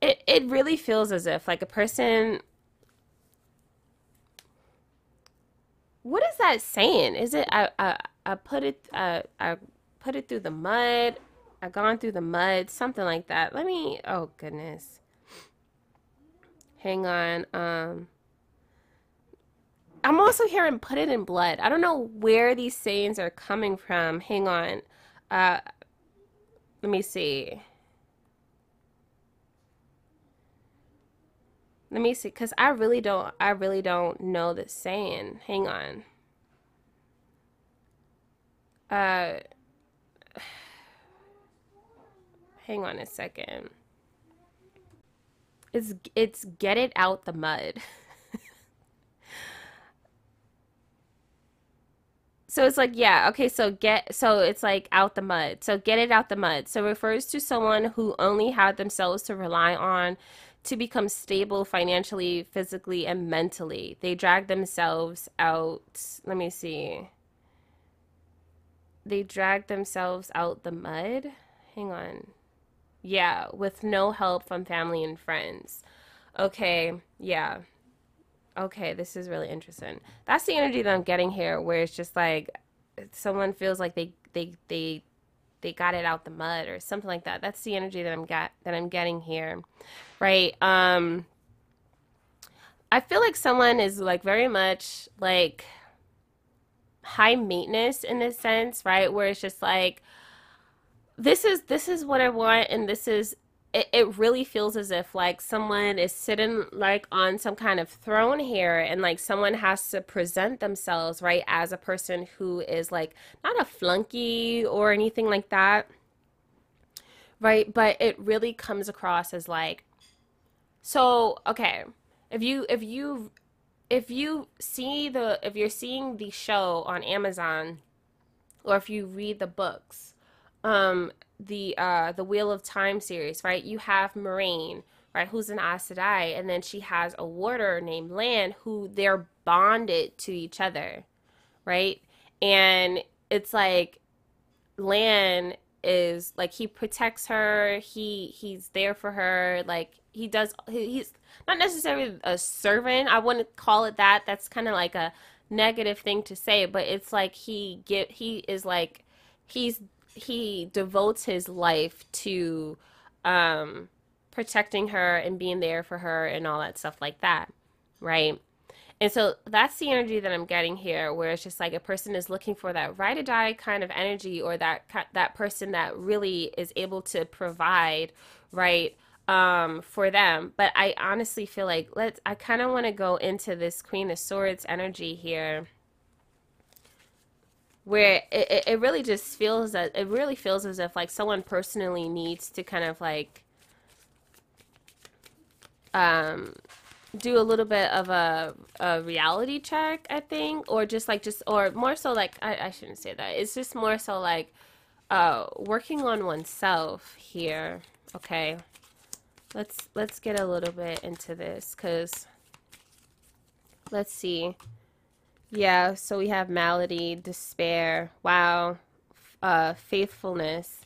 it it really feels as if like a person what is that saying is it I, I I put it uh, I put it through the mud. I gone through the mud, something like that. Let me oh goodness. Hang on. Um I'm also hearing put it in blood. I don't know where these sayings are coming from. Hang on. Uh let me see. Let me see, cause I really don't. I really don't know the saying. Hang on. Uh, hang on a second. It's it's get it out the mud. so it's like yeah okay so get so it's like out the mud so get it out the mud so refers to someone who only had themselves to rely on to become stable financially physically and mentally they drag themselves out let me see they drag themselves out the mud. Hang on. Yeah, with no help from family and friends. Okay, yeah. Okay, this is really interesting. That's the energy that I'm getting here where it's just like someone feels like they they they they got it out the mud or something like that. That's the energy that I'm got that I'm getting here. Right? Um I feel like someone is like very much like high maintenance in a sense, right? Where it's just like this is this is what I want and this is it, it really feels as if like someone is sitting like on some kind of throne here and like someone has to present themselves right as a person who is like not a flunky or anything like that right but it really comes across as like So, okay. If you if you if you see the if you're seeing the show on Amazon or if you read the books, um the uh the Wheel of Time series, right? You have Moiraine, right, who's an Aes Sedai, and then she has a warder named Lan who they're bonded to each other, right? And it's like Lan is like he protects her, he he's there for her, like he does he's not necessarily a servant. I wouldn't call it that. That's kind of like a negative thing to say, but it's like he get he is like he's he devotes his life to um protecting her and being there for her and all that stuff like that, right? And so that's the energy that I'm getting here, where it's just like a person is looking for that ride or die kind of energy, or that that person that really is able to provide, right, um, for them. But I honestly feel like let's. I kind of want to go into this Queen of Swords energy here, where it, it really just feels that it really feels as if like someone personally needs to kind of like um do a little bit of a, a reality check, I think, or just like just or more so like I, I shouldn't say that. It's just more so like uh working on oneself here. Okay. Let's let's get a little bit into this cuz let's see. Yeah, so we have malady, despair. Wow. Uh faithfulness.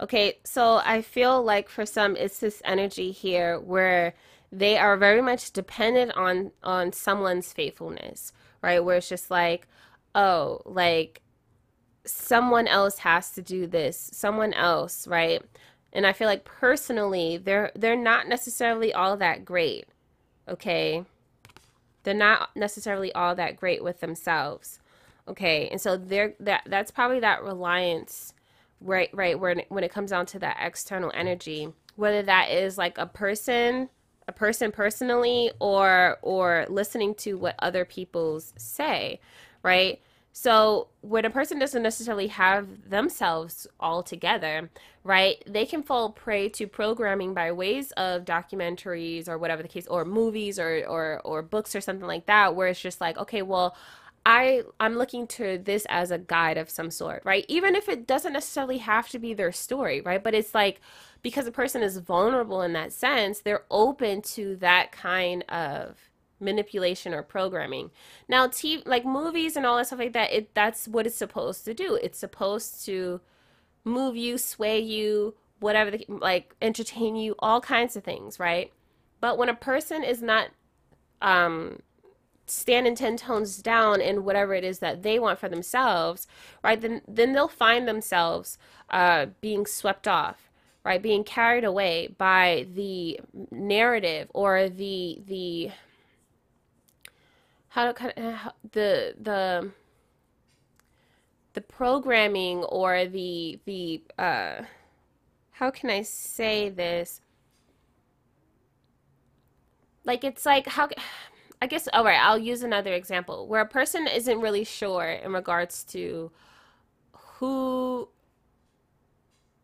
Okay, so I feel like for some it's this energy here where they are very much dependent on on someone's faithfulness, right? Where it's just like, oh, like someone else has to do this, someone else, right? And I feel like personally, they're they're not necessarily all that great. Okay? They're not necessarily all that great with themselves. Okay? And so they're that that's probably that reliance right right when when it comes down to that external energy, whether that is like a person a person personally or or listening to what other people's say, right? So when a person doesn't necessarily have themselves all together, right, they can fall prey to programming by ways of documentaries or whatever the case, or movies or or or books or something like that, where it's just like, okay, well, I I'm looking to this as a guide of some sort, right? Even if it doesn't necessarily have to be their story, right? But it's like because a person is vulnerable in that sense, they're open to that kind of manipulation or programming. Now, TV, like movies and all that stuff like that, it that's what it's supposed to do. It's supposed to move you, sway you, whatever, the, like entertain you, all kinds of things, right? But when a person is not um, standing 10 tones down in whatever it is that they want for themselves, right, then, then they'll find themselves uh, being swept off right being carried away by the narrative or the the how to kind of the the the programming or the the uh how can I say this? Like it's like how I guess all right I'll use another example. Where a person isn't really sure in regards to who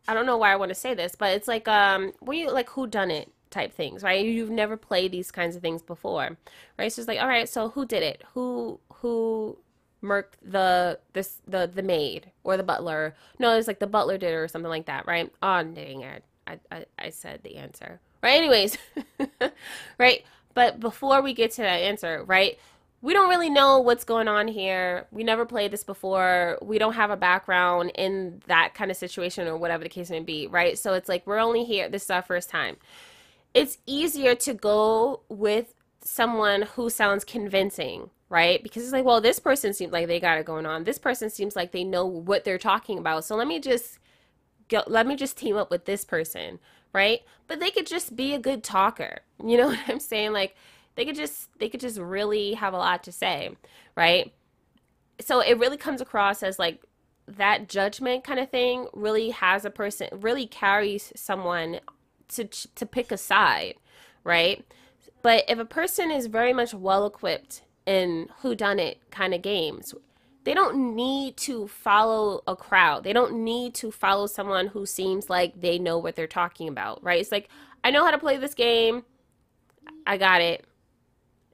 I don't know why I want to say this, but it's like um when you like who done it type things, right? You've never played these kinds of things before, right? So it's like, all right, so who did it? Who who murked the this the the maid or the butler? No, it's like the butler did it or something like that, right? Oh dang it, I I, I said the answer, right? Anyways, right? But before we get to that answer, right? we don't really know what's going on here. We never played this before. We don't have a background in that kind of situation or whatever the case may be, right? So it's like we're only here. This is our first time. It's easier to go with someone who sounds convincing, right? Because it's like, well, this person seems like they got it going on. This person seems like they know what they're talking about. So let me just go, let me just team up with this person, right? But they could just be a good talker. You know what I'm saying? Like they could just they could just really have a lot to say, right? So it really comes across as like that judgment kind of thing really has a person really carries someone to to pick a side, right? But if a person is very much well equipped in who done it kind of games, they don't need to follow a crowd. They don't need to follow someone who seems like they know what they're talking about, right? It's like I know how to play this game I got it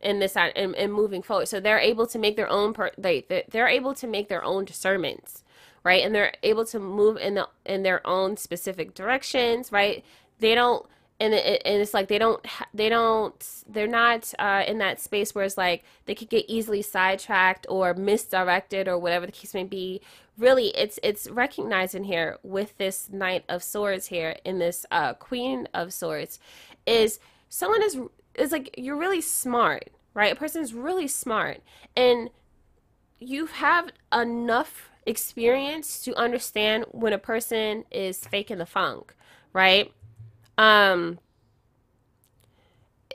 in this and, and moving forward. So they're able to make their own per, they they're able to make their own discernments, right? And they're able to move in the in their own specific directions, right? They don't and it, and it's like they don't they don't they're not uh, in that space where it's like they could get easily sidetracked or misdirected or whatever the case may be. Really it's it's recognizing here with this knight of swords here in this uh, queen of swords is someone is is like you're really smart right? A person is really smart and you have enough experience to understand when a person is faking the funk right um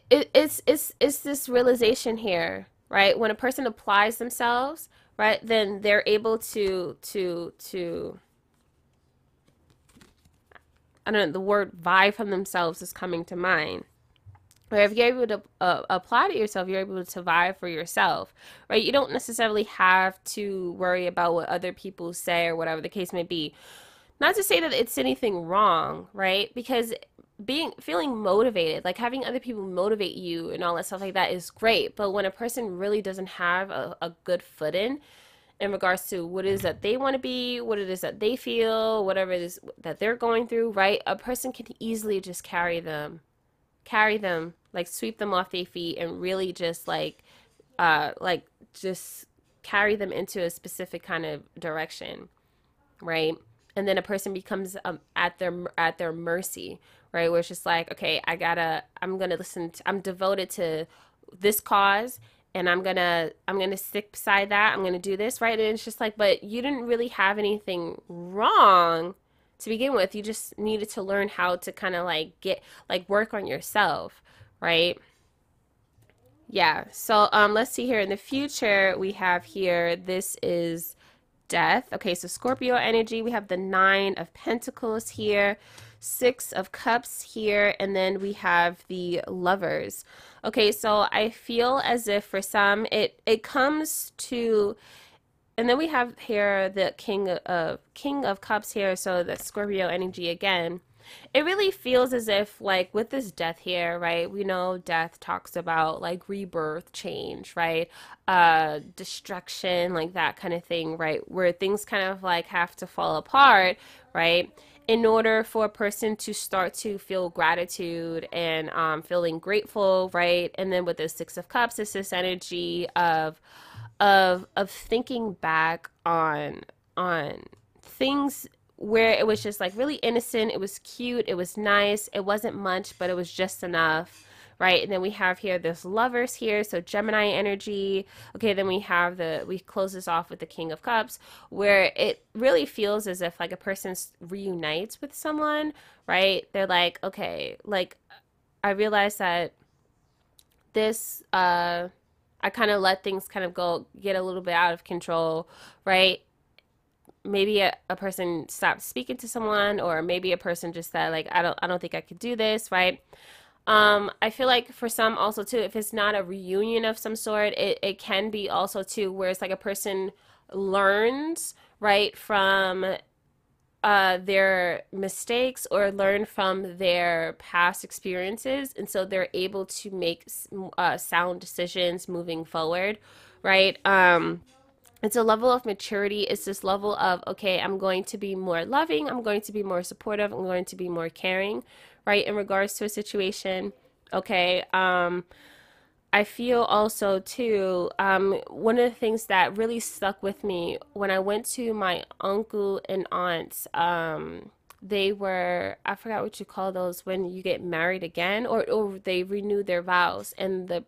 it, it's it's it's this realization here right when a person applies themselves right then they're able to to to i don't know the word vie from themselves is coming to mind Right, if you're able to uh, apply to yourself, you're able to vie for yourself, right? You don't necessarily have to worry about what other people say or whatever the case may be. Not to say that it's anything wrong, right? Because being feeling motivated like having other people motivate you and all that stuff like that is great but when a person really doesn't have a, a good footing in in regards to what it is that they want to be what it is that they feel whatever it is that they're going through right a person can easily just carry them carry them like sweep them off their feet and really just like uh like just carry them into a specific kind of direction right and then a person becomes um, at their at their mercy right? Where it's just like, okay, I gotta, I'm gonna listen. To, I'm devoted to this cause, and I'm gonna, I'm gonna stick beside that. I'm gonna do this, right? And it's just like, but you didn't really have anything wrong to begin with. You just needed to learn how to kind of like get, like, work on yourself, right? Yeah. So um, let's see here. In the future, we have here. This is death. Okay, so Scorpio energy. We have the nine of Pentacles here. Six of Cups here, and then we have the Lovers. Okay, so I feel as if for some it it comes to and then we have here the king of king of cups here so the scorpio energy again it really feels as if like with this death here right we know death talks about like rebirth change right uh destruction like that kind of thing right where things kind of like have to fall apart right in order for a person to start to feel gratitude and um, feeling grateful, right? And then with the Six of Cups, it's this energy of of of thinking back on on things where it was just like really innocent, it was cute, it was nice, it wasn't much, but it was just enough right? And then we have here this lovers here, so Gemini energy. Okay, then we have the we close this off with the King of Cups, where it really feels as if like a person reunites with someone, right? They're like, okay, like I realize that this uh I kind of let things kind of go get a little bit out of control, right? Maybe a, a person stopped speaking to someone or maybe a person just said like I don't I don't think I could do this, right? Um, I feel like for some also too, if it's not a reunion of some sort, it, it can be also too where it's like a person learns right from uh, their mistakes or learn from their past experiences, and so they're able to make uh, sound decisions moving forward, right? Um, it's a level of maturity. It's this level of okay, I'm going to be more loving. I'm going to be more supportive. I'm going to be more caring, right, in regards to a situation. Okay. Um, I feel also too, um, one of the things that really stuck with me when I went to my uncle and aunt's, um, they were, I forgot what you call those when you get married again or, or they renew their vows and the,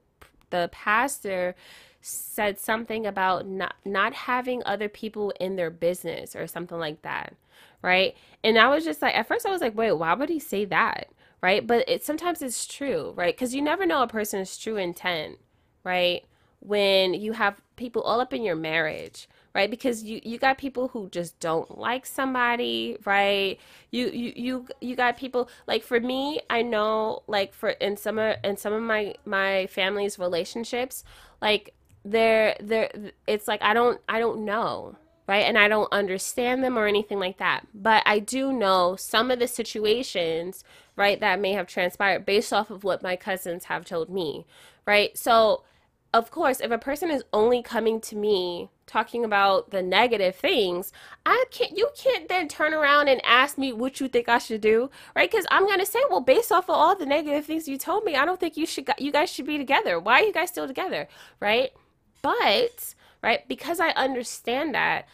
the pastor said something about not, not having other people in their business or something like that. Right. And I was just like, at first I was like, wait, why would he say that? right? But it sometimes it's true, right? Because you never know a person's true intent, right? When you have people all up in your marriage, right? Because you you got people who just don't like somebody, right? You you you you got people like for me, I know like for in some of in some of my my family's relationships, like they're they're it's like I don't I don't know right? And I don't understand them or anything like that. But I do know some of the situations, right, that may have transpired based off of what my cousins have told me, right? So, of course, if a person is only coming to me talking about the negative things, I can't you can't then turn around and ask me what you think I should do, right? Cuz I'm going to say, well, based off of all the negative things you told me, I don't think you should you guys should be together. Why are you guys still together, right? But right? Because I understand that,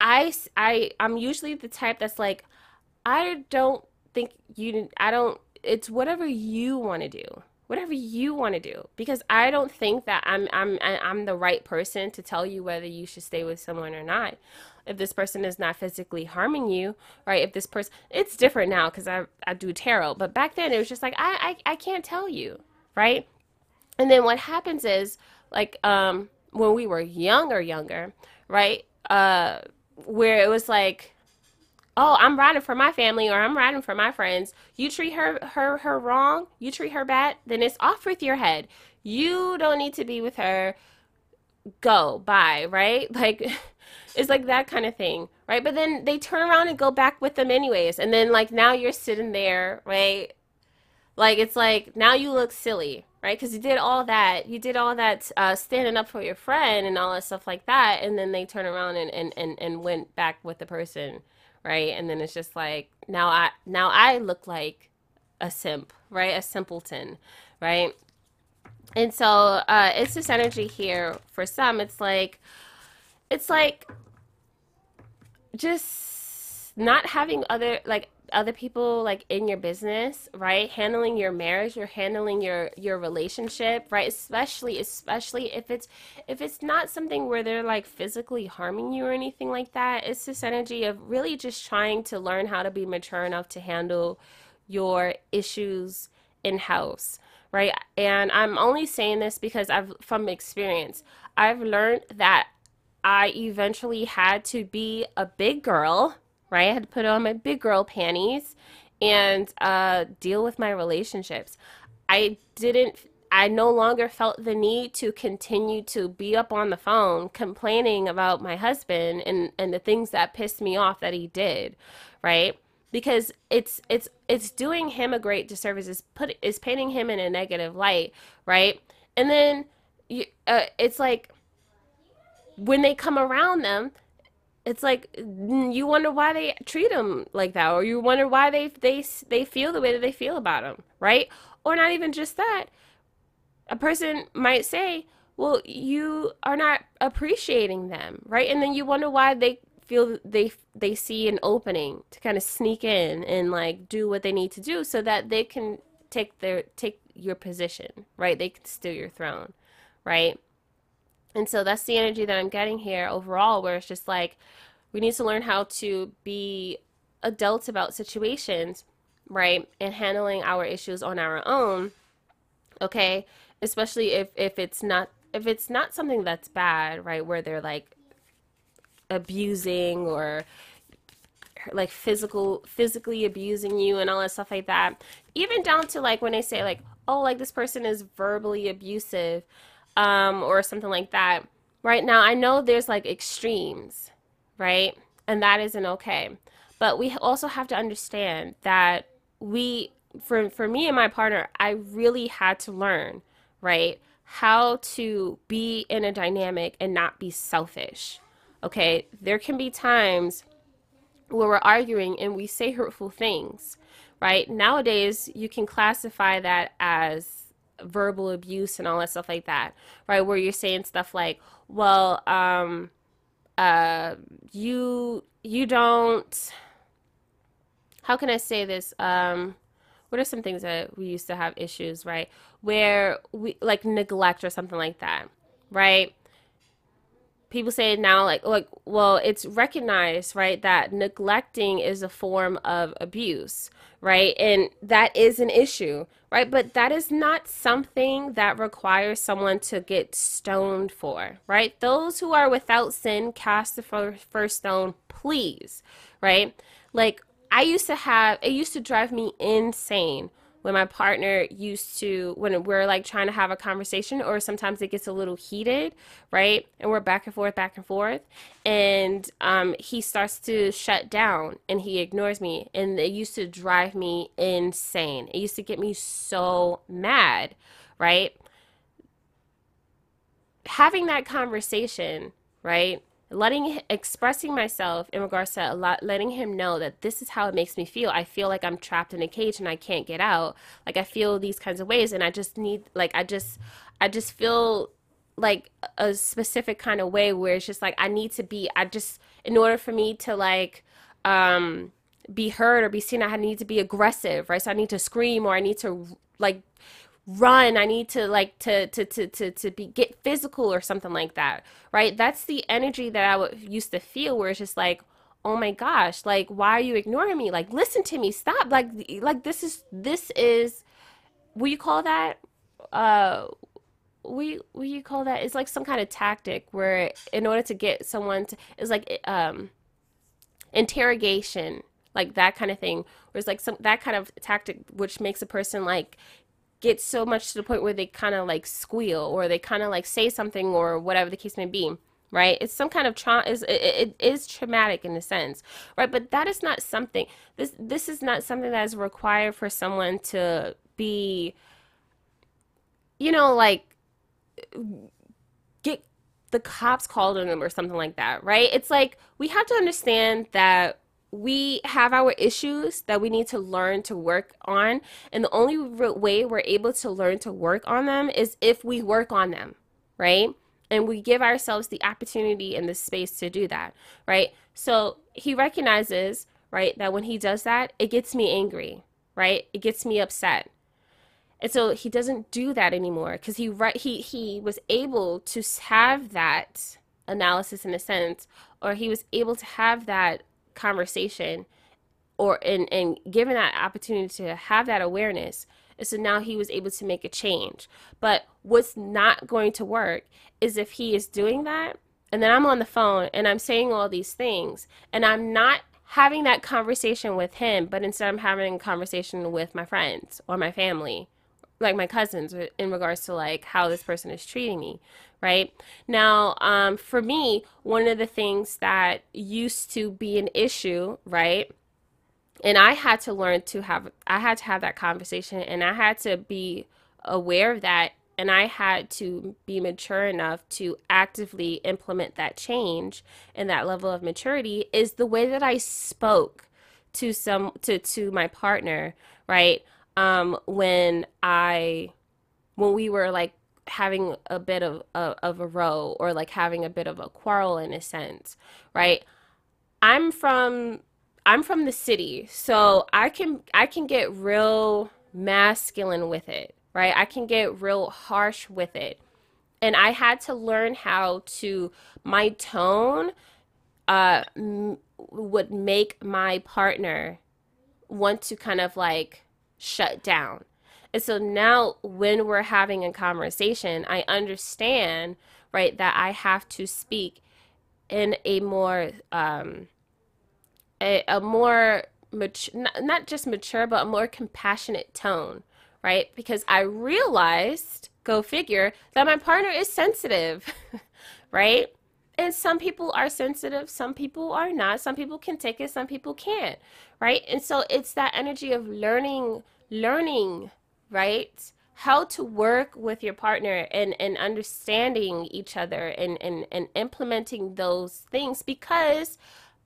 I, I, I'm usually the type that's like, I don't think you, I don't, it's whatever you want to do whatever you want to do because i don't think that i'm i'm i'm the right person to tell you whether you should stay with someone or not if this person is not physically harming you right if this person it's different now because i i do tarot but back then it was just like I, I i can't tell you right and then what happens is like um when we were younger, younger, right? Uh, where it was like, oh, I'm riding for my family or I'm riding for my friends. You treat her her her wrong, you treat her bad, then it's off with your head. You don't need to be with her. Go, bye, right? Like it's like that kind of thing, right? But then they turn around and go back with them anyways. And then like now you're sitting there, right? Like it's like now you look silly, right? Because you did all that, you did all that uh, standing up for your friend and all that stuff like that, and then they turn around and, and, and, and went back with the person, right? And then it's just like now I now I look like a simp, right? A simpleton, right? And so uh, it's this energy here. For some, it's like it's like just not having other like other people like in your business right? Handling your marriage you're handling your your relationship right? Especially especially if it's if it's not something where they're like physically harming you or anything like that it's this energy of really just trying to learn how to be mature enough to handle your issues in house right? And i'm only saying this because i've from experience i've learned that i eventually had to be a big girl right? I had to put on my big girl panties and uh, deal with my relationships. I didn't, I no longer felt the need to continue to be up on the phone complaining about my husband and, and the things that pissed me off that he did, right? Because it's it's it's doing him a great disservice. Is put is painting him in a negative light, right? And then you, uh, it's like when they come around them, it's like you wonder why they treat them like that or you wonder why they they they feel the way that they feel about them right? Or not even just that a person might say well you are not appreciating them right? And then you wonder why they feel they they see an opening to kind of sneak in and like do what they need to do so that they can take their take your position right? They can steal your throne right and so that's the energy that I'm getting here overall, where it's just like we need to learn how to be adults about situations, right? And handling our issues on our own. Okay? Especially if if it's not if it's not something that's bad, right? Where they're like abusing or like physical physically abusing you and all that stuff like that even down to like when they say like oh like this person is verbally abusive um, or something like that. Right now, I know there's like extremes, right? And that isn't okay. But we also have to understand that we, for, for me and my partner, I really had to learn, right? How to be in a dynamic and not be selfish. Okay. There can be times where we're arguing and we say hurtful things, right? Nowadays, you can classify that as verbal abuse and all that stuff like that, right? Where you're saying stuff like, well, um, uh, you, you don't, how can I say this? Um, what are some things that we used to have issues, right? Where we, like neglect or something like that, right? People say now like like well it's recognized right that neglecting is a form of abuse right? And that is an issue right? But that is not something that requires someone to get stoned for right? Those who are without sin cast the first stone please right? Like i used to have it used to drive me insane when my partner used to when we're like trying to have a conversation or sometimes it gets a little heated right? And we're back and forth back and forth. And um, he starts to shut down and he ignores me. And it used to drive me insane. It used to get me so mad right? Having that conversation right letting expressing myself in regards to a lot letting him know that this is how it makes me feel. I feel like i'm trapped in a cage and i can't get out. Like i feel these kinds of ways and i just need like i just i just feel like a specific kind of way where it's just like i need to be i just in order for me to like um be heard or be seen i need to be aggressive right? So i need to scream or i need to like run. I need to like to to to to, to be get physical or something like that right? That's the energy that i would used to feel where it's just like oh my gosh like why are you ignoring me? Like listen to me. Stop. Like like this is this is what you call that? Uh we what you call that? It's like some kind of tactic where in order to get someone to it's like um interrogation like that kind of thing. Where it's like some that kind of tactic which makes a person like get so much to the point where they kind of like squeal or they kind of like say something or whatever the case may be right? It's some kind of trauma is it, it is traumatic in a sense right? But that is not something this this is not something that is required for someone to be you know like get the cops called on them or something like that right? It's like we have to understand that we have our issues that we need to learn to work on. And the only way we're able to learn to work on them is if we work on them, right? And we give ourselves the opportunity and the space to do that, right? So he recognizes, right, that when he does that, it gets me angry, right? It gets me upset. And so he doesn't do that anymore because he right he he was able to have that analysis in a sense, or he was able to have that conversation or and and given that opportunity to have that awareness and so now he was able to make a change. But what's not going to work is if he is doing that and then i'm on the phone and i'm saying all these things and i'm not having that conversation with him but instead i'm having a conversation with my friends or my family like my cousins in regards to like how this person is treating me right? Now um, for me one of the things that used to be an issue right? And i had to learn to have i had to have that conversation and i had to be aware of that and i had to be mature enough to actively implement that change and that level of maturity is the way that i spoke to some to to my partner right um, when I when we were like having a bit of, of, of a row or like having a bit of a quarrel in a sense, right? I'm from I'm from the city, so I can I can get real masculine with it, right? I can get real harsh with it. And I had to learn how to my tone uh m- would make my partner want to kind of like shut down. And so now when we're having a conversation, I understand, right, that I have to speak in a more um a, a more mature, not, not just mature, but a more compassionate tone, right? Because I realized, go figure, that my partner is sensitive, right? And some people are sensitive, some people are not. Some people can take it, some people can't, right? And so it's that energy of learning, learning, right? How to work with your partner and, and understanding each other and, and, and implementing those things because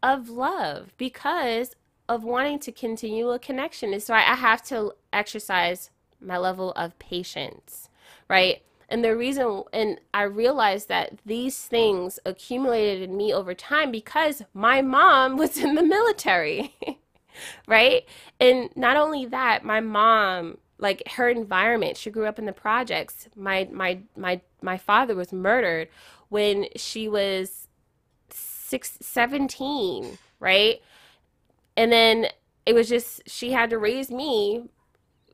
of love, because of wanting to continue a connection. Is why I have to exercise my level of patience, right? And the reason, and I realized that these things accumulated in me over time because my mom was in the military, right? And not only that, my mom, like her environment, she grew up in the projects. My my my my father was murdered when she was six, 17, right? And then it was just she had to raise me,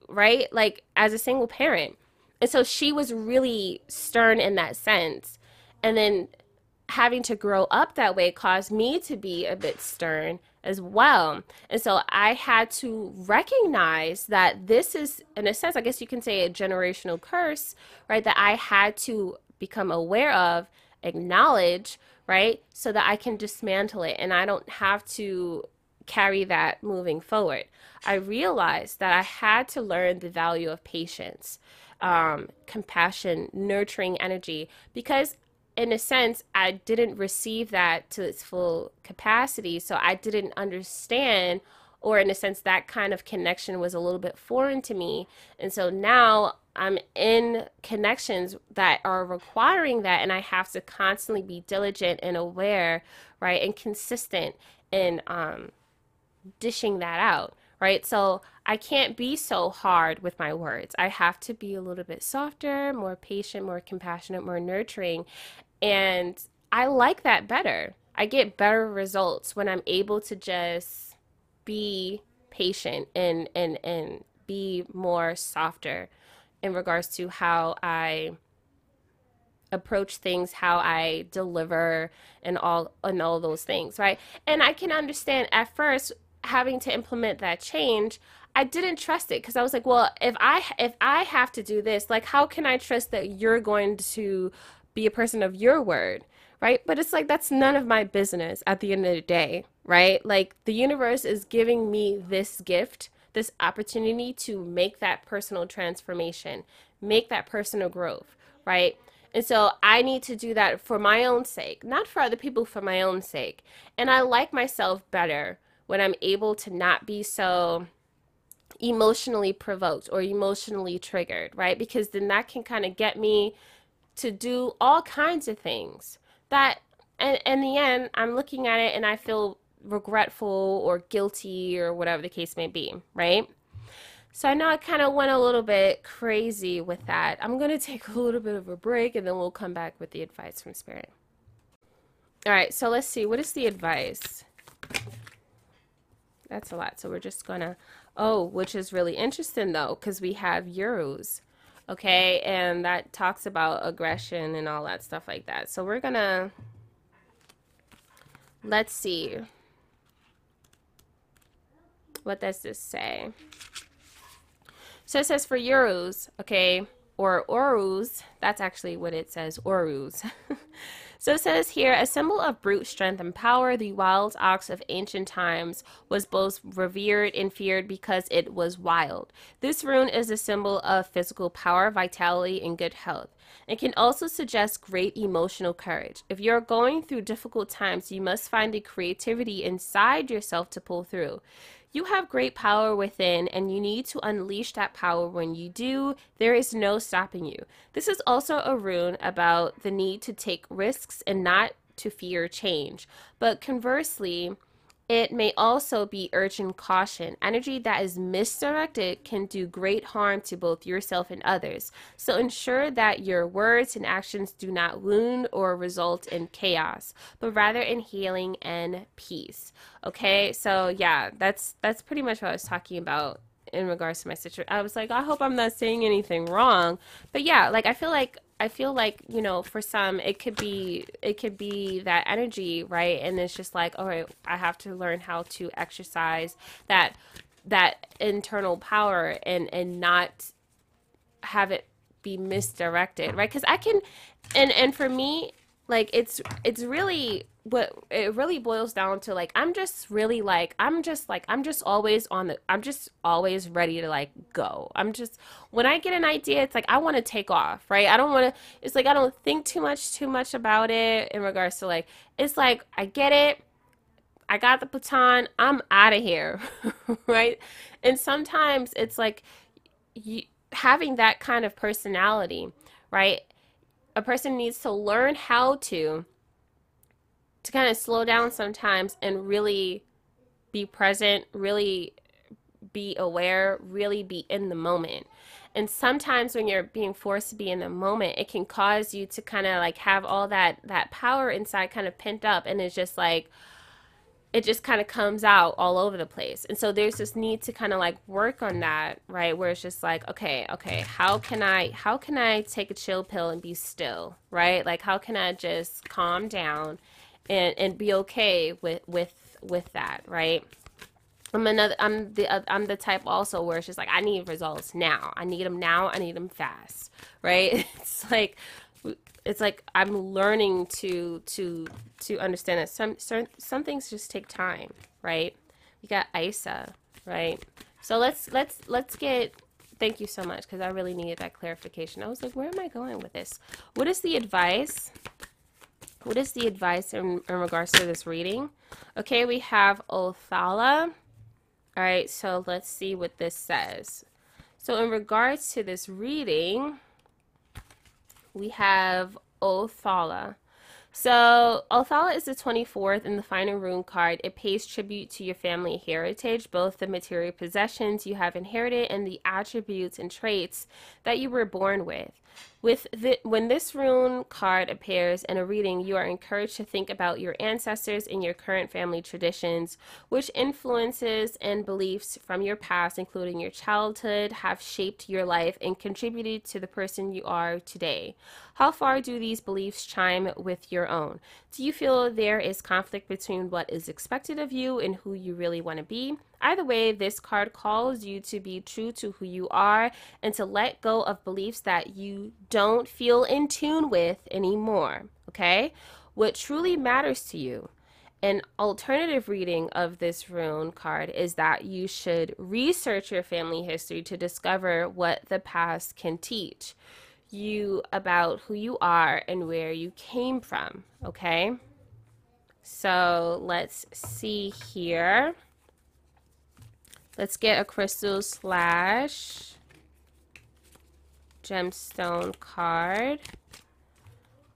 right? Like as a single parent and so she was really stern in that sense. And then having to grow up that way caused me to be a bit stern as well. And so I had to recognize that this is, in a sense, I guess you can say a generational curse, right? That I had to become aware of, acknowledge, right? So that I can dismantle it and I don't have to carry that moving forward. I realized that I had to learn the value of patience, um, compassion, nurturing energy, because in a sense, I didn't receive that to its full capacity. So I didn't understand, or in a sense, that kind of connection was a little bit foreign to me. And so now I'm in connections that are requiring that, and I have to constantly be diligent and aware, right, and consistent in um, dishing that out right? So I can't be so hard with my words. I have to be a little bit softer, more patient, more compassionate, more nurturing. And I like that better. I get better results when I'm able to just be patient and and and be more softer in regards to how I approach things, how I deliver and all and all those things, right? And I can understand at first having to implement that change, I didn't trust it because I was like, well, if I if I have to do this, like how can I trust that you're going to be a person of your word, right? But it's like that's none of my business at the end of the day, right? Like the universe is giving me this gift, this opportunity to make that personal transformation, make that personal growth, right? And so I need to do that for my own sake, not for other people, for my own sake. And I like myself better when I'm able to not be so emotionally provoked or emotionally triggered, right? Because then that can kind of get me to do all kinds of things that and in the end i'm looking at it and i feel regretful or guilty or whatever the case may be right? So i know i kind of went a little bit crazy with that. I'm going to take a little bit of a break and then we'll come back with the advice from spirit. All right so let's see. What is the advice that's a lot. So we're just gonna oh which is really interesting though because we have Eros okay? And that talks about aggression and all that stuff like that. So we're gonna let's see what does this say? So it says for Eros okay or orus that's actually what it says orus So it says here, a symbol of brute strength and power, the wild ox of ancient times was both revered and feared because it was wild. This rune is a symbol of physical power, vitality, and good health. It can also suggest great emotional courage. If you're going through difficult times, you must find the creativity inside yourself to pull through. You have great power within, and you need to unleash that power. When you do, there is no stopping you. This is also a rune about the need to take risks and not to fear change. But conversely, it may also be urgent caution. Energy that is misdirected can do great harm to both yourself and others. So ensure that your words and actions do not wound or result in chaos, but rather in healing and peace. Okay? So yeah, that's that's pretty much what I was talking about in regards to my situation. I was like, I hope I'm not saying anything wrong. But yeah, like I feel like I feel like you know for some it could be it could be that energy right? And it's just like oh, all right I have to learn how to exercise that that internal power and and not have it be misdirected right? Because I can and and for me like it's it's really what it really boils down to like i'm just really like i'm just like i'm just always on the i'm just always ready to like go. I'm just when i get an idea it's like i want to take off right? I don't want to it's like i don't think too much too much about it in regards to like it's like i get it. I got the baton. I'm out of here right? And sometimes it's like you having that kind of personality right a person needs to learn how to to kind of slow down sometimes and really be present, really be aware, really be in the moment. And sometimes when you're being forced to be in the moment, it can cause you to kind of like have all that that power inside kind of pent up and it's just like it just kind of comes out all over the place. And so there's this need to kind of like work on that, right? Where it's just like, okay, okay, how can I how can I take a chill pill and be still, right? Like how can I just calm down and and be okay with with with that, right? I'm another. I'm the. I'm the type also where it's just like I need results now. I need them now. I need them fast. Right? It's like, it's like I'm learning to to to understand that some certain some things just take time. Right? We got Isa. Right? So let's let's let's get. Thank you so much because I really needed that clarification. I was like, where am I going with this? What is the advice? What is the advice in, in regards to this reading? Okay, we have Othala. All right, so let's see what this says. So in regards to this reading, we have Othala. So Othala is the 24th in the final rune card. It pays tribute to your family heritage, both the material possessions you have inherited and the attributes and traits that you were born with. With the, when this rune card appears in a reading, you are encouraged to think about your ancestors and your current family traditions, which influences and beliefs from your past, including your childhood, have shaped your life and contributed to the person you are today. How far do these beliefs chime with your own? Do you feel there is conflict between what is expected of you and who you really want to be? Either way, this card calls you to be true to who you are and to let go of beliefs that you don't feel in tune with anymore. Okay? What truly matters to you. An alternative reading of this rune card is that you should research your family history to discover what the past can teach you about who you are and where you came from. Okay? So let's see here. Let's get a crystal slash gemstone card.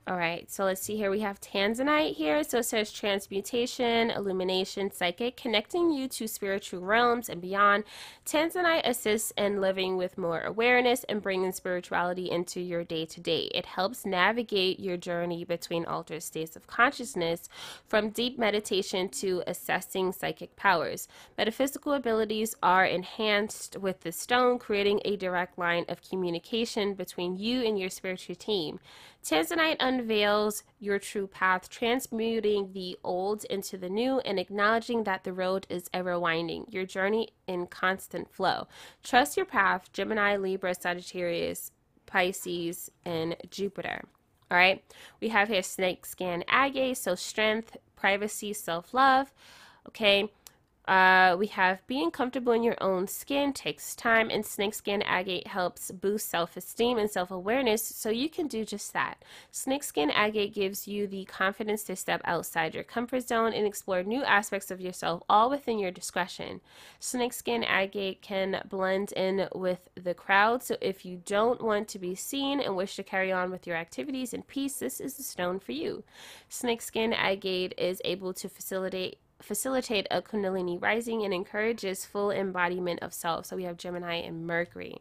All right, so let's see here. We have Tanzanite here. So it says transmutation, illumination, psychic, connecting you to spiritual realms and beyond. Tanzanite assists in living with more awareness and bringing spirituality into your day to day. It helps navigate your journey between altered states of consciousness from deep meditation to assessing psychic powers. Metaphysical abilities are enhanced with the stone, creating a direct line of communication between you and your spiritual team. Tanzanite unveils your true path, transmuting the old into the new and acknowledging that the road is ever winding, your journey in constant flow. Trust your path, Gemini, Libra, Sagittarius, Pisces, and Jupiter. All right, we have here snake skin agate, so strength, privacy, self love. Okay, uh, we have being comfortable in your own skin takes time, and snakeskin agate helps boost self esteem and self awareness, so you can do just that. Snakeskin agate gives you the confidence to step outside your comfort zone and explore new aspects of yourself, all within your discretion. Snakeskin agate can blend in with the crowd, so if you don't want to be seen and wish to carry on with your activities in peace, this is the stone for you. Snakeskin agate is able to facilitate facilitate a Kundalini rising and encourages full embodiment of self. So we have Gemini and Mercury.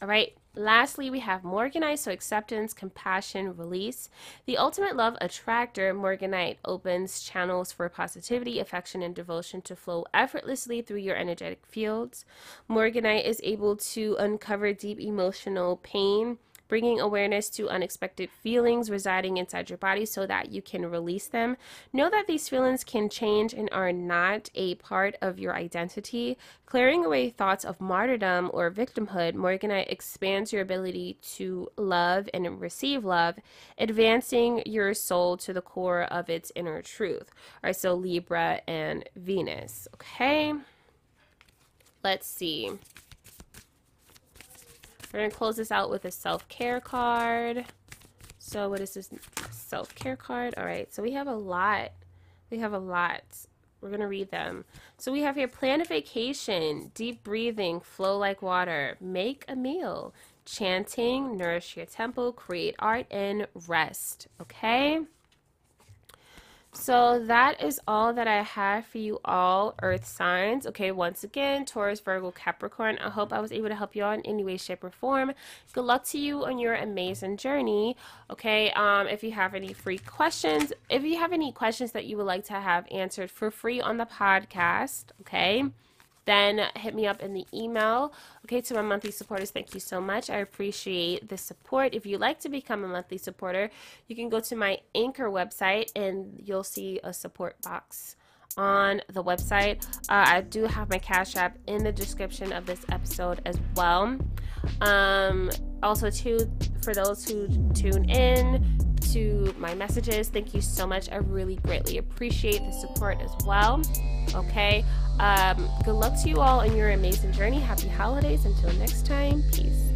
All right. Lastly, we have Morganite, so acceptance, compassion, release. The ultimate love attractor, Morganite, opens channels for positivity, affection, and devotion to flow effortlessly through your energetic fields. Morganite is able to uncover deep emotional pain bringing awareness to unexpected feelings residing inside your body so that you can release them. Know that these feelings can change and are not a part of your identity. Clearing away thoughts of martyrdom or victimhood, Morganite expands your ability to love and receive love, advancing your soul to the core of its inner truth. All right, so Libra and Venus. Okay. Let's see. We're going to close this out with a self-care card. So what is this self-care card? All right, so we have a lot. We have a lot. We're going to read them. So we have here plan a vacation, deep breathing, flow like water, make a meal, chanting, nourish your temple, create art, and rest. Okay? So that is all that I have for you all, Earth signs. Okay, once again, Taurus, Virgo, Capricorn. I hope I was able to help you out in any way, shape, or form. Good luck to you on your amazing journey. Okay, um, if you have any free questions, if you have any questions that you would like to have answered for free on the podcast, okay then hit me up in the email. Okay, to my monthly supporters, thank you so much. I appreciate the support. If you'd like to become a monthly supporter, you can go to my Anchor website and you'll see a support box on the website. Uh, I do have my Cash App in the description of this episode as well. Um, also, too, for those who tune in to my messages, thank you so much. I really greatly appreciate the support as well. Okay. Um, good luck to you all in your amazing journey. Happy holidays. Until next time, peace.